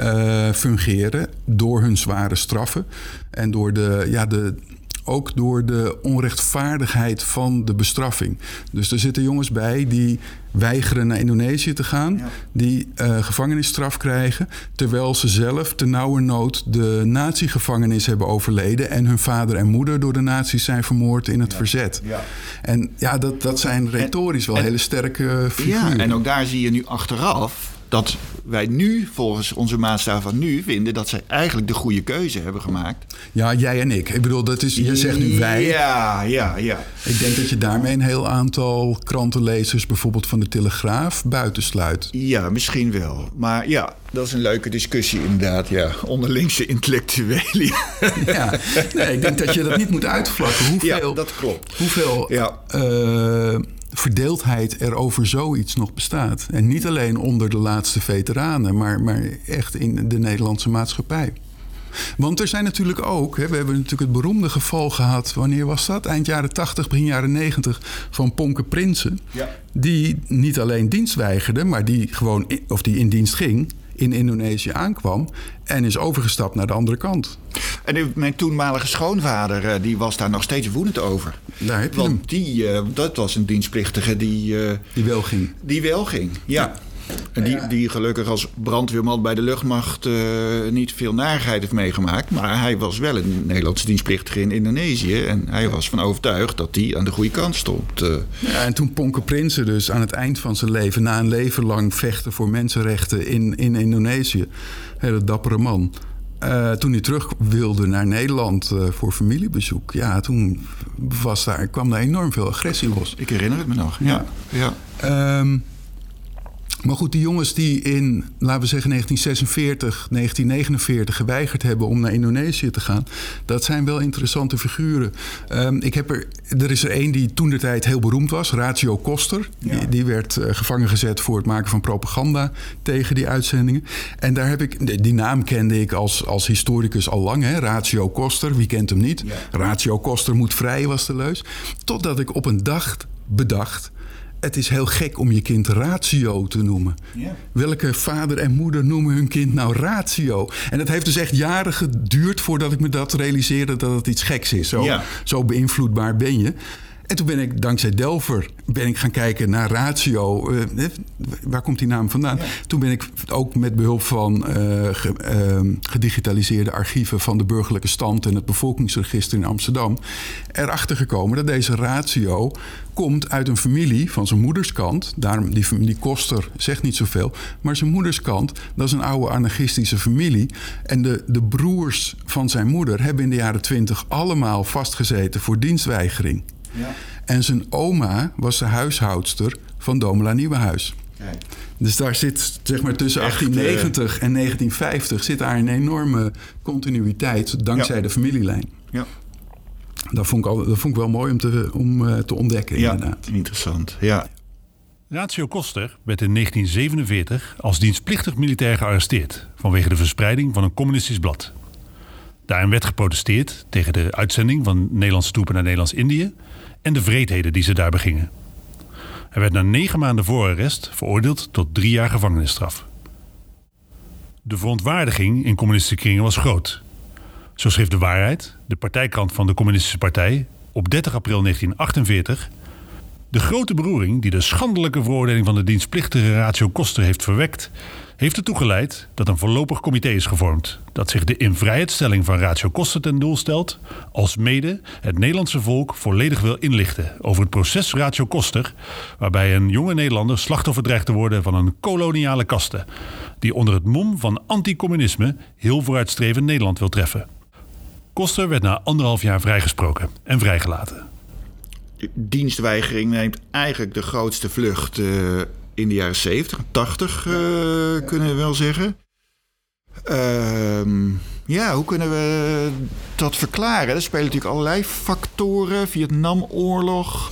Uh, fungeren door hun zware straffen en door de, ja, de, ook door de onrechtvaardigheid van de bestraffing. Dus er zitten jongens bij die weigeren naar Indonesië te gaan, die uh, gevangenisstraf krijgen, terwijl ze zelf te nauwe nood de nazi-gevangenis hebben overleden en hun vader en moeder door de nazi's zijn vermoord in het verzet. Ja. En ja, dat, dat zijn retorisch wel hele sterke figuren. Ja, en ook daar zie je nu achteraf dat wij nu, volgens onze maatstaf van nu, vinden dat zij eigenlijk de goede keuze hebben gemaakt. Ja, jij en ik. Ik bedoel, dat is, je zegt nu wij. Ja, ja, ja. Ik denk dat je daarmee een heel aantal krantenlezers, bijvoorbeeld van de Telegraaf, buitensluit. Ja, misschien wel. Maar ja, dat is een leuke discussie inderdaad, ja. Onderlingse intellectuelen. Ja, nee, ik denk dat je dat niet moet uitvlakken. Hoeveel, ja, dat klopt. Hoeveel ja. Uh, verdeeldheid er over zoiets nog bestaat. En niet alleen onder de laatste veteranen, maar, maar echt in de Nederlandse maatschappij. Want er zijn natuurlijk ook, hè, we hebben natuurlijk het beroemde geval gehad, wanneer was dat? Eind jaren 80, begin jaren 90, van Ponke Prinsen. Ja. Die niet alleen dienst weigerde, maar die gewoon, of die in dienst ging in Indonesië aankwam en is overgestapt naar de andere kant. En mijn toenmalige schoonvader eh, die was daar nog steeds woedend over. Daar heb je Want hem. Die, uh, dat was een dienstplichtige die... Uh, die wel ging. Die wel ging, ja. ja. En die, die gelukkig als brandweerman bij de luchtmacht uh, niet veel narigheid heeft meegemaakt. Maar hij was wel een Nederlandse dienstplichtige in Indonesië. En hij was van overtuigd dat hij aan de goede kant stond. Uh. Ja, en toen Ponke Prinsen dus aan het eind van zijn leven... na een leven lang vechten voor mensenrechten in, in Indonesië... hele dappere man... Uh, toen hij terug wilde naar Nederland uh, voor familiebezoek, ja, toen was daar, kwam daar enorm veel agressie los. Ik herinner het me nog. Ja. ja. Um, maar goed, die jongens die in, laten we zeggen, 1946, 1949 geweigerd hebben om naar Indonesië te gaan, dat zijn wel interessante figuren. Um, ik heb er, er is er één die toen de tijd heel beroemd was, Ratio Koster. Die, die, werd uh, gevangen gezet voor het maken van propaganda tegen die uitzendingen. En daar heb ik, die naam kende ik als, als historicus al lang, hè? Ratio Koster, wie kent hem niet? Ja. Ratio Koster moet vrij, was de leus. Totdat ik op een dag bedacht het is heel gek om je kind ratio te noemen. Welke vader en moeder noemen hun kind nou ratio? En het heeft dus echt jaren geduurd voordat ik me dat realiseerde dat het iets geks is. Zo, zo beïnvloedbaar ben je. En toen ben ik, dankzij Delver, ben ik gaan kijken naar ratio. Uh, waar komt die naam vandaan? Toen ben ik ook met behulp van uh, gedigitaliseerde archieven van de burgerlijke stand en het bevolkingsregister in Amsterdam erachter gekomen dat deze ratio komt uit een familie van zijn moederskant. Daarom, die familie Koster zegt niet zoveel. Maar zijn moederskant, dat is een oude anarchistische familie. En de, de broers van zijn moeder hebben in de jaren twintig allemaal vastgezeten voor dienstweigering. Ja. En zijn oma was de huishoudster van Domela Nieuwenhuis. Kijk. Dus daar zit, zeg maar, tussen 1890 en 1950 zit daar een enorme continuïteit dankzij de familielijn. Ja. Dat vond, ik al, dat vond ik wel mooi om te, om, uh, te ontdekken, ja, inderdaad. interessant, ja. Ratio Koster werd in 1947 als dienstplichtig militair gearresteerd... vanwege de verspreiding van een communistisch blad. Daarin werd geprotesteerd tegen de uitzending van Nederlandse troepen naar Nederlands-Indië en de vreedheden die ze daar begingen. Hij werd na negen maanden voorarrest veroordeeld tot drie jaar gevangenisstraf. De verontwaardiging in communistische kringen was groot. Zo schreef De Waarheid, de partijkrant van de Communistische Partij, op 30 april 1948. De grote beroering die de schandelijke veroordeling van de dienstplichtige Ratio Koster heeft verwekt, heeft ertoe geleid dat een voorlopig comité is gevormd dat zich de invrijheidstelling van Ratio Kosten ten doel stelt, als mede het Nederlandse volk volledig wil inlichten over het proces Ratio Koster, waarbij een jonge Nederlander slachtoffer dreigt te worden van een koloniale kaste, die onder het mom van anticommunisme heel vooruitstrevend Nederland wil treffen. Koster werd na anderhalf jaar vrijgesproken en vrijgelaten. Dienstweigering neemt eigenlijk de grootste vlucht uh, in de jaren 70, 80 uh, kunnen we wel zeggen. Ehm, ja, hoe kunnen we dat verklaren? Er spelen natuurlijk allerlei factoren. Vietnamoorlog,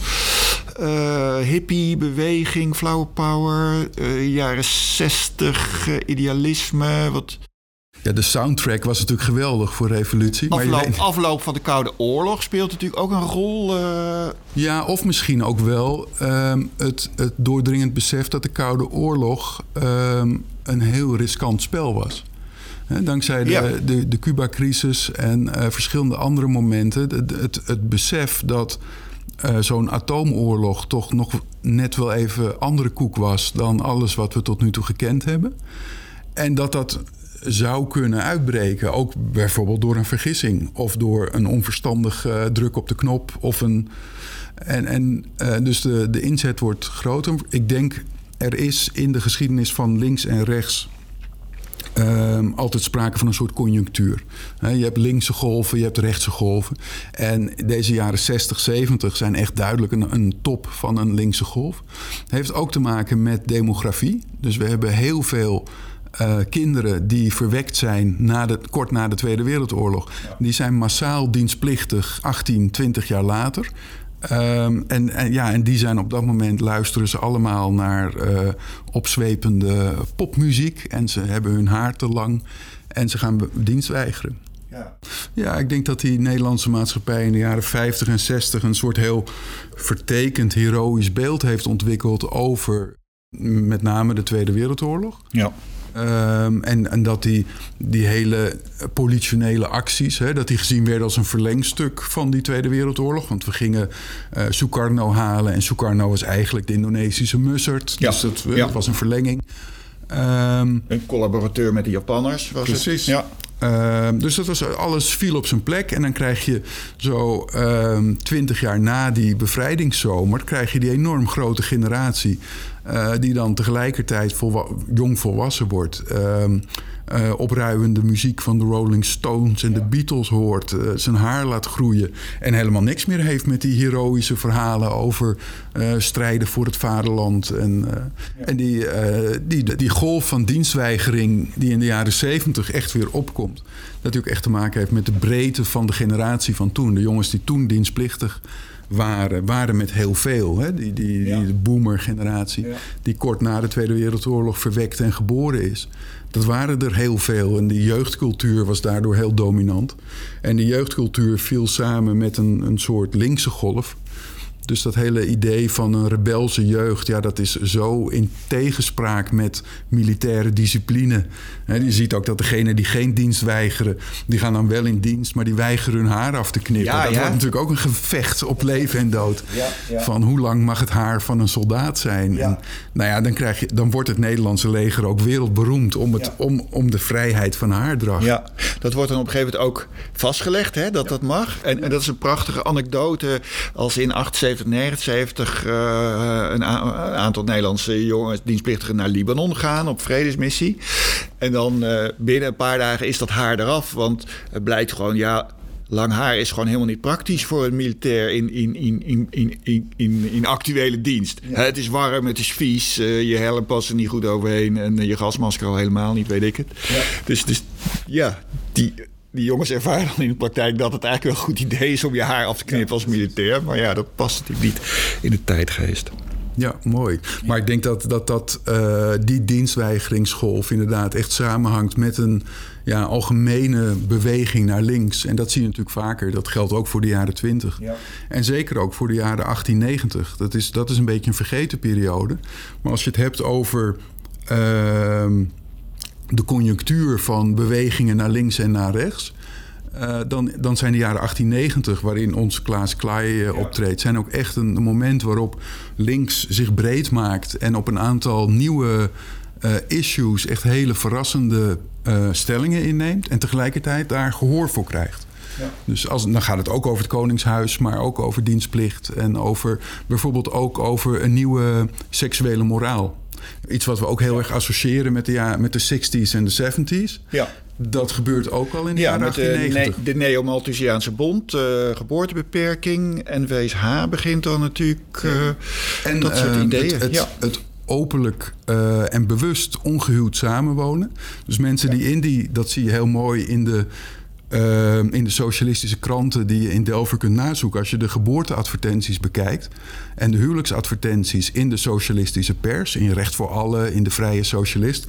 uh, hippiebeweging, flower power, uh, jaren 60, uh, idealisme. Wat... Ja, de soundtrack was natuurlijk geweldig voor revolutie. Afloop, maar afloop van de Koude Oorlog speelt natuurlijk ook een rol. Ja, of misschien ook wel ehm, het, het doordringend besef dat de Koude Oorlog ehm, een heel riskant spel was. Dankzij de, de, de Cuba-crisis en uh, verschillende andere momenten. Het, het, het besef dat uh, zo'n atoomoorlog toch nog net wel even andere koek was dan alles wat we tot nu toe gekend hebben. En dat dat zou kunnen uitbreken, ook bijvoorbeeld door een vergissing of door een onverstandig uh, druk op de knop of een. En, en uh, dus de, de inzet wordt groter. Ik denk er is in de geschiedenis van links en rechts Um, altijd sprake van een soort conjunctuur. je hebt linkse golven, je hebt rechtse golven. En deze jaren 60, 70 zijn echt duidelijk een, een top van een linkse golf. Heeft ook te maken met demografie. Dus we hebben heel veel uh, kinderen die verwekt zijn na de, kort na de Tweede Wereldoorlog. Die zijn massaal dienstplichtig 18, 20 jaar later. Um, en, en, ja, en die zijn op dat moment luisteren ze allemaal naar uh, opzwepende popmuziek. En ze hebben hun haar te lang en ze gaan dienst weigeren. Ja. ja, ik denk dat die Nederlandse maatschappij in de jaren 50 en 60 een soort heel vertekend, heroïsch beeld heeft ontwikkeld over met name de Tweede Wereldoorlog. Ja. Um, en, en dat die, die hele politionele acties, hè, dat die gezien werden als een verlengstuk van die Tweede Wereldoorlog. Want we gingen uh, Sukarno halen en Sukarno was eigenlijk de Indonesische Mussert. Ja. Dus dat, ja. dat was een verlenging. Um, een collaborateur met de Japanners was precies. het. Ja. Uh, dus dat was, alles viel op zijn plek. En dan krijg je zo ehm, twintig jaar na die bevrijdingszomer... krijg je die enorm grote generatie... Uh, die dan tegelijkertijd jong volwassen wordt... Uh, opruiende muziek van de Rolling Stones en de Beatles hoort, uh, zijn haar laat groeien en helemaal niks meer heeft met die heroïsche verhalen over strijden voor het vaderland. En, en die, die, die golf van dienstweigering die in de jaren zeventig echt weer opkomt, dat natuurlijk echt te maken heeft met de breedte van de generatie van toen. De jongens die toen dienstplichtig waren, waren met heel veel. Hè? Die, die, die boomer-generatie, die kort na de Tweede Wereldoorlog verwekt en geboren is. Dat waren er heel veel en die jeugdcultuur was daardoor heel dominant. En die jeugdcultuur viel samen met een, een soort linkse golf. Dus dat hele idee van een rebelse jeugd, ja, dat is zo in tegenspraak met militaire discipline. je ziet ook dat degenen die geen dienst weigeren, die gaan dan wel in dienst, maar die weigeren hun haar af te knippen. Ja, dat ja. wordt natuurlijk ook een gevecht op leven en dood. Ja. Van hoe lang mag het haar van een soldaat zijn? Ja. En, nou ja, dan, krijg je, dan wordt het Nederlandse leger ook wereldberoemd om, het, om, om de vrijheid van haardracht. Ja, dat wordt dan op een gegeven moment ook vastgelegd, hè, dat dat mag. En, en dat is een prachtige anekdote. Als in 78, 79 eh, een, aantal Nederlandse jongens, dienstplichtigen naar Libanon gaan op vredesmissie. En dan eh, binnen een paar dagen is dat haar eraf. Want het blijkt gewoon, ja, lang haar is gewoon helemaal niet praktisch voor een militair in, in, in, in, in, in, in, in actuele dienst. Het is warm, het is vies, eh, je helm past er niet goed overheen en je gasmasker al helemaal niet, weet ik het. Dus, dus ja, die, die jongens ervaren dan in de praktijk dat het eigenlijk wel een goed idee is om je haar af te knippen als militair. Maar ja, dat past natuurlijk niet in de tijdgeest. Ja, mooi. Maar ik denk dat, dat, dat eh, die dienstweigeringsgolf inderdaad echt samenhangt met een ja, algemene beweging naar links. En dat zie je natuurlijk vaker. Dat geldt ook voor de jaren 20. Ja. En zeker ook voor de jaren 1890. Dat is, dat is een beetje een vergeten periode. Maar als je het hebt over ehm, de conjunctuur van bewegingen naar links en naar rechts. eh, dan, dan zijn de jaren 1890, waarin ons Klaas Klaai eh, optreedt, zijn ook echt een, moment waarop links zich breed maakt en op een aantal nieuwe eh, issues echt hele verrassende stellingen inneemt en tegelijkertijd daar gehoor voor krijgt. Dus als, dan gaat het ook over het Koningshuis, maar ook over dienstplicht en over bijvoorbeeld ook over een nieuwe seksuele moraal. Iets wat we ook heel erg associëren met de, ja, met de 60s en de 70s. Ja. Dat gebeurt ook al in de Ja, jaren met de, 1890. ne- de Neo-Malthusiaanse Bond, eh, geboortebeperking, NVSH begint dan natuurlijk. eh, dat soort eh, ideeën. Het, het, ja. het openlijk eh, en bewust ongehuwd samenwonen. Dus mensen die in die, dat zie je heel mooi in de, eh, in de socialistische kranten die je in Delver kunt nazoeken. Als je de geboorteadvertenties bekijkt en de huwelijksadvertenties in de socialistische pers, in Recht voor Alle, in de Vrije Socialist,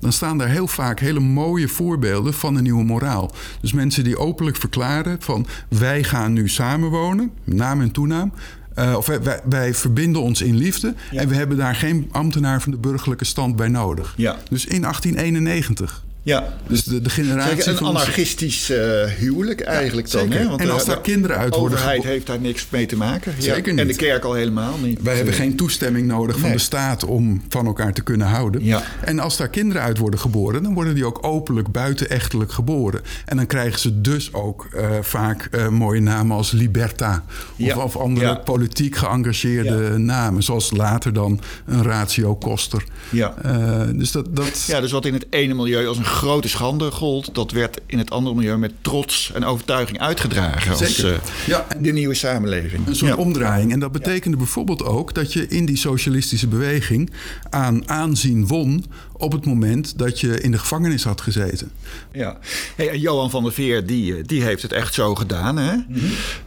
dan staan daar heel vaak hele mooie voorbeelden van een nieuwe moraal. Dus mensen die openlijk verklaren van wij gaan nu samenwonen, naam en toenaam. Eh, of wij, wij, wij verbinden ons in liefde en we hebben daar geen ambtenaar van de burgerlijke stand bij nodig. Ja. Dus in 1891. Ja. Dus de, de generatie Zeg, een van anarchistisch eh, huwelijk eigenlijk dan. zeker. Hè? Want En de- als daar de kinderen uit worden overheid gebo- heeft daar niks mee te maken. Ja. Zeker En de niet. kerk al helemaal niet. Wij hebben geen toestemming nodig van de staat om van elkaar te kunnen houden. Ja. En als daar kinderen uit worden geboren, dan worden die ook openlijk buitenechtelijk geboren. En dan krijgen ze dus ook eh, vaak eh, mooie namen als Liberta. Of, of andere politiek geëngageerde namen. Zoals later dan een ratio koster. Ja. Eh, dus dat, dat, Ja, dus wat in het ene milieu als een grote schande gold, dat werd in het andere milieu met trots en overtuiging uitgedragen als Zeker. eh, Ja, de nieuwe samenleving. Een soort Ja. omdraaiing. En dat betekende bijvoorbeeld ook dat je in die socialistische beweging aan aanzien won op het moment dat je in de gevangenis had gezeten. Ja. Hey, en Johan van der Veer, die, eh, die heeft het echt zo gedaan. Hè?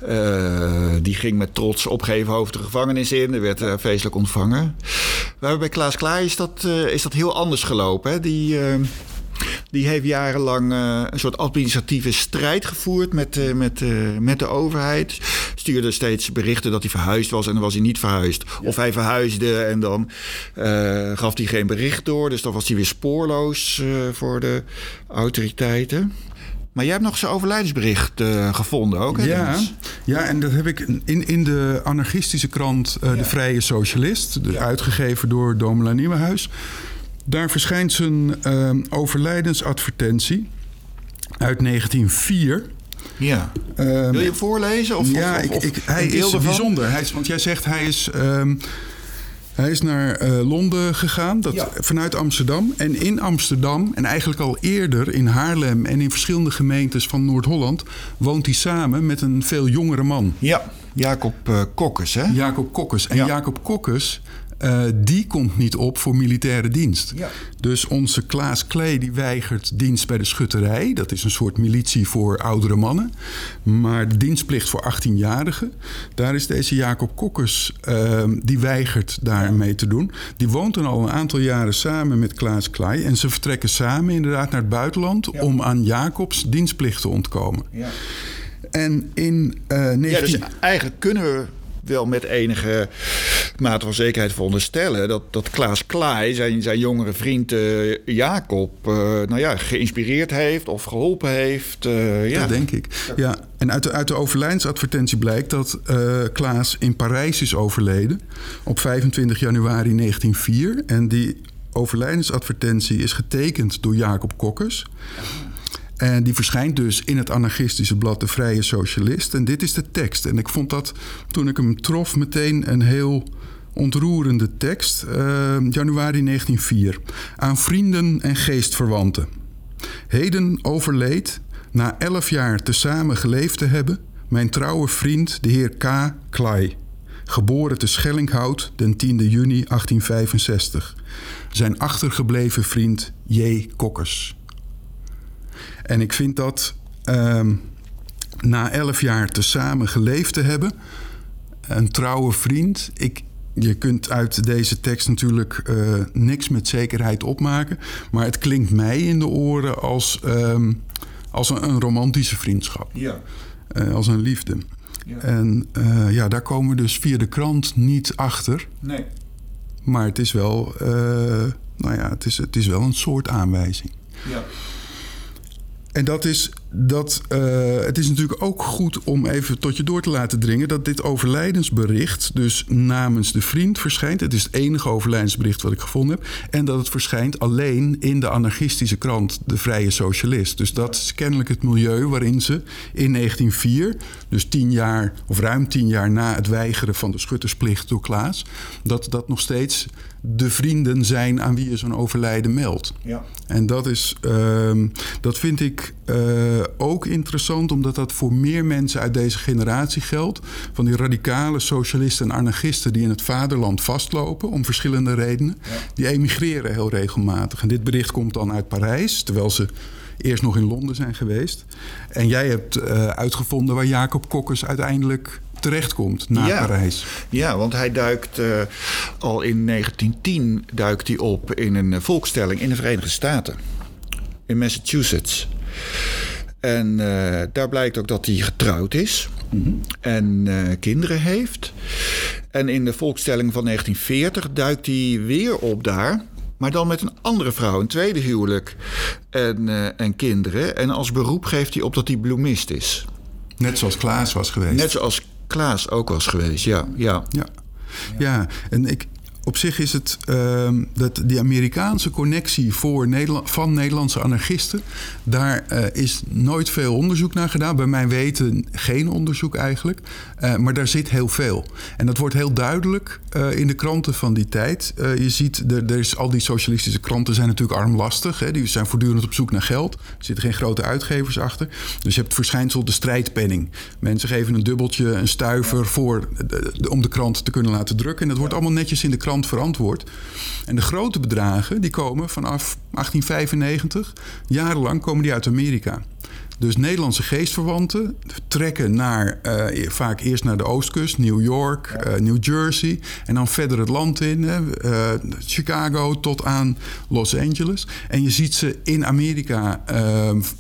Eh, die ging met trots opgeven hoofd de gevangenis in. Er werd feestelijk ontvangen. Maar bij Klaas Klaai is dat, is dat heel anders gelopen. Hè? Die, die heeft jarenlang eh, een soort administratieve strijd gevoerd met, eh, met, eh, met de overheid. Stuurde steeds berichten dat hij verhuisd was en dan was hij niet verhuisd. Of hij verhuisde en dan gaf hij geen bericht door. Dus dan was hij weer spoorloos voor de autoriteiten. Maar jij hebt nog zijn overlijdensbericht gevonden ook, hè? Ja, Dennis? ja, en dat heb ik in, in de anarchistische krant De Vrije Socialist, uitgegeven door Domela Nieuwenhuis. Daar verschijnt zijn eh, overlijdensadvertentie uit 1904. Ja. Ehm, Wil je hem voorlezen? Of, ja, of- ik, of ik, hij is ervan? bijzonder. Hij is, want jij zegt hij is, ehm, hij is naar eh, Londen gegaan, dat, Ja. vanuit Amsterdam. En in Amsterdam, en eigenlijk al eerder in Haarlem en in verschillende gemeentes van Noord-Holland, woont hij samen met een veel jongere man. Ja, Jacob eh Kokkes, hè? Jacob Kokkes. En Ja. Jacob Kokkes, eh, die komt niet op voor militaire dienst. Ja. Dus onze Klaas Klee die weigert dienst bij de schutterij. Dat is een soort militie voor oudere mannen. Maar de dienstplicht voor 18-jarigen, daar is deze Jacob Kokkes, eh, die weigert daar mee te doen. Die woont dan al een aantal jaren samen met Klaas Klei. En ze vertrekken samen inderdaad naar het buitenland om aan Jacobs dienstplicht te ontkomen. Ja. En in eh 19... Ja, dus eigenlijk kunnen we wel met enige mate van zekerheid veronderstellen dat, dat Klaas Klaai, zijn, zijn jongere vriend uh, Jacob, uh, nou ja, geïnspireerd heeft of geholpen heeft. Uh, ja. Dat denk ik. Ja, en uit de, uit de overlijdensadvertentie blijkt dat Klaas in Parijs is overleden op 25 januari 1904. En die overlijdensadvertentie is getekend door Jacob Kokkers. En die verschijnt dus in het anarchistische blad De Vrije Socialist. En dit is de tekst. En ik vond dat toen ik hem trof meteen een heel ontroerende tekst. Uh, januari 1904. Aan vrienden en geestverwanten. Heden overleed, na elf jaar tezamen geleefd te hebben, mijn trouwe vriend, de heer K. Klei. Geboren te Schellinghout den 10 juni 1865. Zijn achtergebleven vriend J. Kokkers. En ik vind dat uh, na elf jaar tezamen geleefd te hebben, een trouwe vriend. Ik, je kunt uit deze tekst natuurlijk uh, niks met zekerheid opmaken, maar het klinkt mij in de oren als, uh, als een, een, romantische vriendschap. Ja. Uh, als een liefde. Ja. En eh, ja, daar komen we dus via de krant niet achter. Nee. Maar het is wel, nou ja, het is, het is wel een soort aanwijzing. Ja. En dat is dat. Uh, het is natuurlijk ook goed om even tot je door te laten dringen dat dit overlijdensbericht dus namens de vriend verschijnt. Het is het enige overlijdensbericht wat ik gevonden heb. En dat het verschijnt alleen in de anarchistische krant De Vrije Socialist. Dus dat is kennelijk het milieu waarin ze in 1904, dus tien jaar of ruim tien jaar na het weigeren van de schuttersplicht door Klaas, dat dat nog steeds de vrienden zijn aan wie je zo'n overlijden meldt. Ja. En dat, is, uh, dat vind ik uh, ook interessant, omdat dat voor meer mensen uit deze generatie geldt. Van die radicale socialisten en anarchisten die in het vaderland vastlopen om verschillende redenen. Ja. Die emigreren heel regelmatig. En dit bericht komt dan uit Parijs, terwijl ze eerst nog in Londen zijn geweest. En jij hebt uh, uitgevonden waar Jacob Kokkers uiteindelijk terechtkomt na ja. Parijs. Ja, want hij duikt uh, al in 1910 duikt hij op in een volkstelling in de Verenigde Staten. In Massachusetts. En uh, daar blijkt ook dat hij getrouwd is. Mhm. Mm -hmm. En uh, kinderen heeft. En in de volkstelling van 1940 duikt hij weer op daar. Maar dan met een andere vrouw, een tweede huwelijk en, uh, en kinderen. En als beroep geeft hij op dat hij bloemist is. Net zoals Klaas was geweest. Net zoals Klaas ook was geweest, ja. Ja, ja. ja. en ik, op zich is het uh, dat die Amerikaanse connectie voor Nederland, van Nederlandse anarchisten. Daar uh, is nooit veel onderzoek naar gedaan. Bij mijn weten geen onderzoek eigenlijk. Uh, maar daar zit heel veel. En dat wordt heel duidelijk uh, in de kranten van die tijd. je ziet, er, er is, al die socialistische kranten zijn natuurlijk armlastig. Hè? Die zijn voortdurend op zoek naar geld. Er zitten geen grote uitgevers achter. Dus je hebt het verschijnsel de strijdpenning. Mensen geven een dubbeltje, een stuiver voor, om de krant te kunnen laten drukken. En dat wordt allemaal netjes in de krant verantwoord. En de grote bedragen die komen vanaf 1895, jarenlang komen die uit Amerika. Dus Nederlandse geestverwanten trekken naar, uh, vaak eerst naar de oostkust, New York, uh, New Jersey. En dan verder het land in, uh, Chicago tot aan Los Angeles. En je ziet ze in Amerika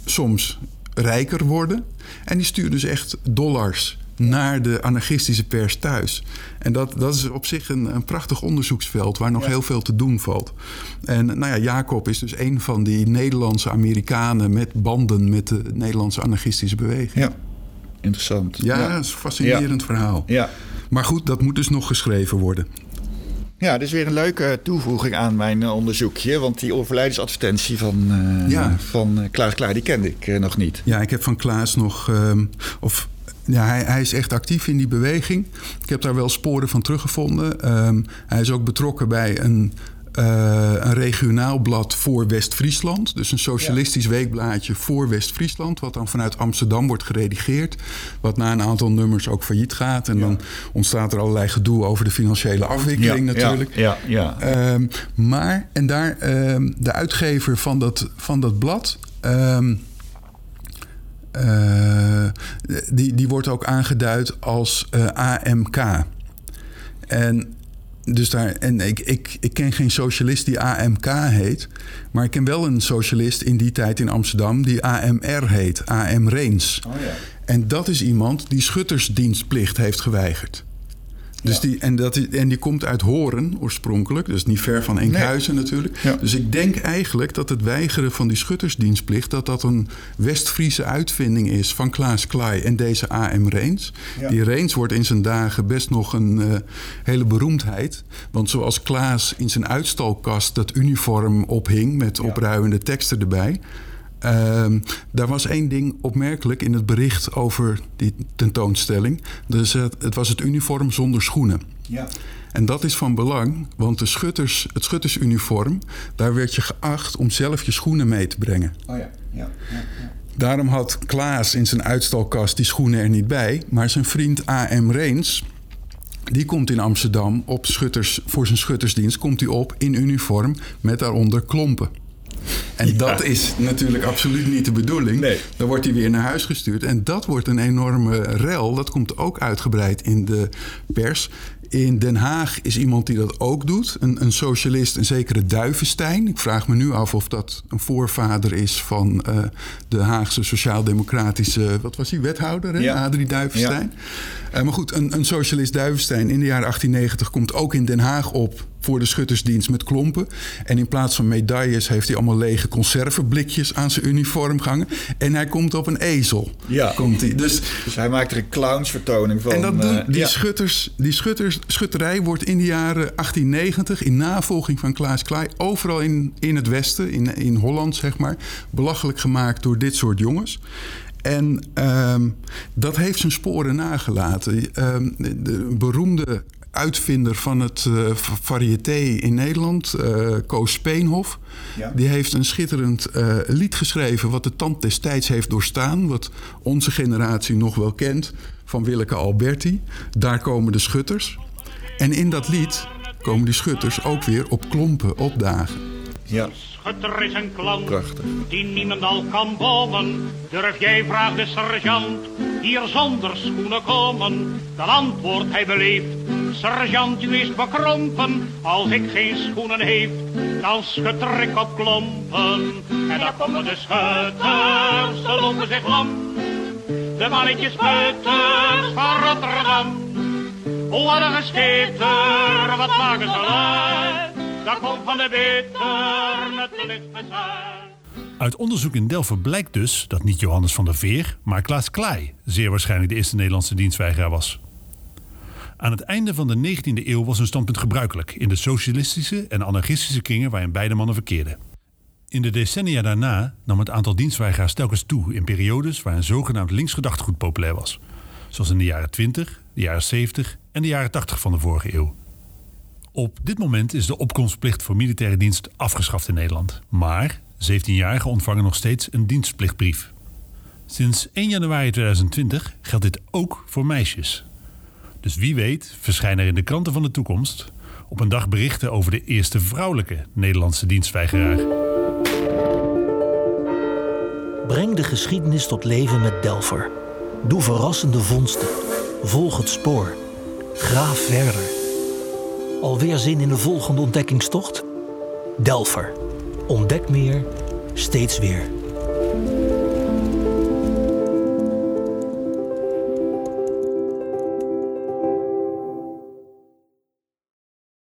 soms rijker worden. En die sturen dus echt dollars naar de anarchistische pers thuis. En dat, dat is op zich een, een prachtig onderzoeksveld waar nog ja. heel veel te doen valt. En nou ja, Jacob is dus een van die Nederlandse Amerikanen met banden met de Nederlandse anarchistische beweging. Ja, interessant. Ja, ja. dat is een fascinerend ja. verhaal. Ja. Maar goed, dat moet dus nog geschreven worden. Ja, dat is weer een leuke toevoeging aan mijn uh, onderzoekje. Want die overlijdensadvertentie van, uh, ja. van uh, Klaas Klaar, die kende ik nog niet. Ja, ik heb van Klaas nog... of ja, hij, hij, is echt actief in die beweging. Ik heb daar wel sporen van teruggevonden. Um, hij is ook betrokken bij een, uh, een regionaal blad voor West-Friesland. Dus een socialistisch ja. weekblaadje voor West-Friesland. Wat dan vanuit Amsterdam wordt geredigeerd. Wat na een aantal nummers ook failliet gaat. En ja. dan ontstaat er allerlei gedoe over de financiële afwikkeling ja, natuurlijk. Ja, ja, um, maar, en daar, um, de uitgever van dat, van dat blad... die, die wordt ook aangeduid als uh, AMK. En, dus daar, en ik, ik, ik ken geen socialist die AMK heet. Maar ik ken wel een socialist in die tijd in Amsterdam die AMR heet. AM Reens. Oh, ja. En dat is iemand die schuttersdienstplicht heeft geweigerd. Dus die, en, dat, en die komt uit Horen oorspronkelijk, dus niet ver van Enkhuizen natuurlijk. Ja. Dus ik denk eigenlijk dat het weigeren van die schuttersdienstplicht... dat dat een West-Friese uitvinding is van Klaas Klaai en deze A.M. Reens. Ja. Die Reens wordt in zijn dagen best nog een eh, hele beroemdheid. Want zoals Klaas in zijn uitstalkast dat uniform ophing... met opruiende teksten erbij... Ehm, daar was één ding opmerkelijk in het bericht over die tentoonstelling. Dus het, het was het uniform zonder schoenen. Ja. En dat is van belang, want de schutters, het schuttersuniform... daar werd je geacht om zelf je schoenen mee te brengen. Oh ja. Ja. ja, ja. Daarom had Klaas in zijn uitstalkast die schoenen er niet bij... maar zijn vriend A.M. Reens... Die komt in Amsterdam op schutters, voor zijn schuttersdienst komt hij op in uniform met daaronder klompen. En dat is natuurlijk absoluut niet de bedoeling. Nee. Dan wordt hij weer naar huis gestuurd. En dat wordt een enorme rel. Dat komt ook uitgebreid in de pers. In Den Haag is iemand die dat ook doet. Een, een socialist, een zekere Duivenstein. Ik vraag me nu af of dat een voorvader is van eh, de Haagse sociaal-democratische... wat was hij, wethouder, hè? Ja. Adrie Duivenstein. Eh, maar goed, een, een socialist Duivenstein in de jaren 1890 komt ook in Den Haag op voor de schuttersdienst met klompen. En in plaats van medailles heeft hij allemaal lege conserveblikjes aan zijn uniform gehangen. En hij komt op een ezel. Ja. Komt hij. Dus, Dus hij maakt er een clownsvertoning van. en dat doen eh, die ja. schutters, die schutters, schutterij wordt in de jaren 1890 in navolging van Klaas Klaai overal in, in het westen, in, in Holland zeg maar, belachelijk gemaakt door dit soort jongens. En ehm, dat heeft zijn sporen nagelaten. Ehm, de beroemde uitvinder van het eh, variété in Nederland, eh Koos Speenhof... Ja. die heeft een schitterend eh, lied geschreven... wat de tand des tijds heeft doorstaan... wat onze generatie nog wel kent, van Willeke Alberti. Daar komen de schutters. En in dat lied komen die schutters ook weer op klompen opdagen. Ja, Schutter is een klant prachtig. die niemand al kan bomen. Durf jij, vraagt de sergeant, hier zonder schoenen komen? Dan antwoordt hij beleefd, sergeant, u is bekrompen. Als ik geen schoenen heeft, dan schutter ik op klompen. En dan komen de schutters, ze lopen zich lam. De mannetjes buitens van Rotterdam. Wat een wat maken ze luid? Dat komt van de beter, het licht. Uit onderzoek in Delft blijkt dus dat niet Johannes van der Veer, maar Klaas Klaai zeer waarschijnlijk de eerste Nederlandse dienstweigeraar was. Aan het einde van de 19e eeuw was hun standpunt gebruikelijk in de socialistische en anarchistische kringen waarin beide mannen verkeerden. In de decennia daarna nam het aantal dienstweigeraars telkens toe in periodes waar een zogenaamd links gedachtegoed populair was, zoals in de jaren 20, de jaren 70 en de jaren 80 van de vorige eeuw. Op dit moment is de opkomstplicht voor militaire dienst afgeschaft in Nederland. Maar 17-jarigen ontvangen nog steeds een dienstplichtbrief. Sinds 1 januari 2020 geldt dit ook voor meisjes. Dus wie weet verschijnen er in de kranten van de toekomst op een dag berichten over de eerste vrouwelijke Nederlandse dienstweigeraar. Breng de geschiedenis tot leven met Delver. Doe verrassende vondsten. Volg het spoor. Graaf verder. Alweer zin in de volgende ontdekkingstocht? Delver. Ontdek meer, steeds weer.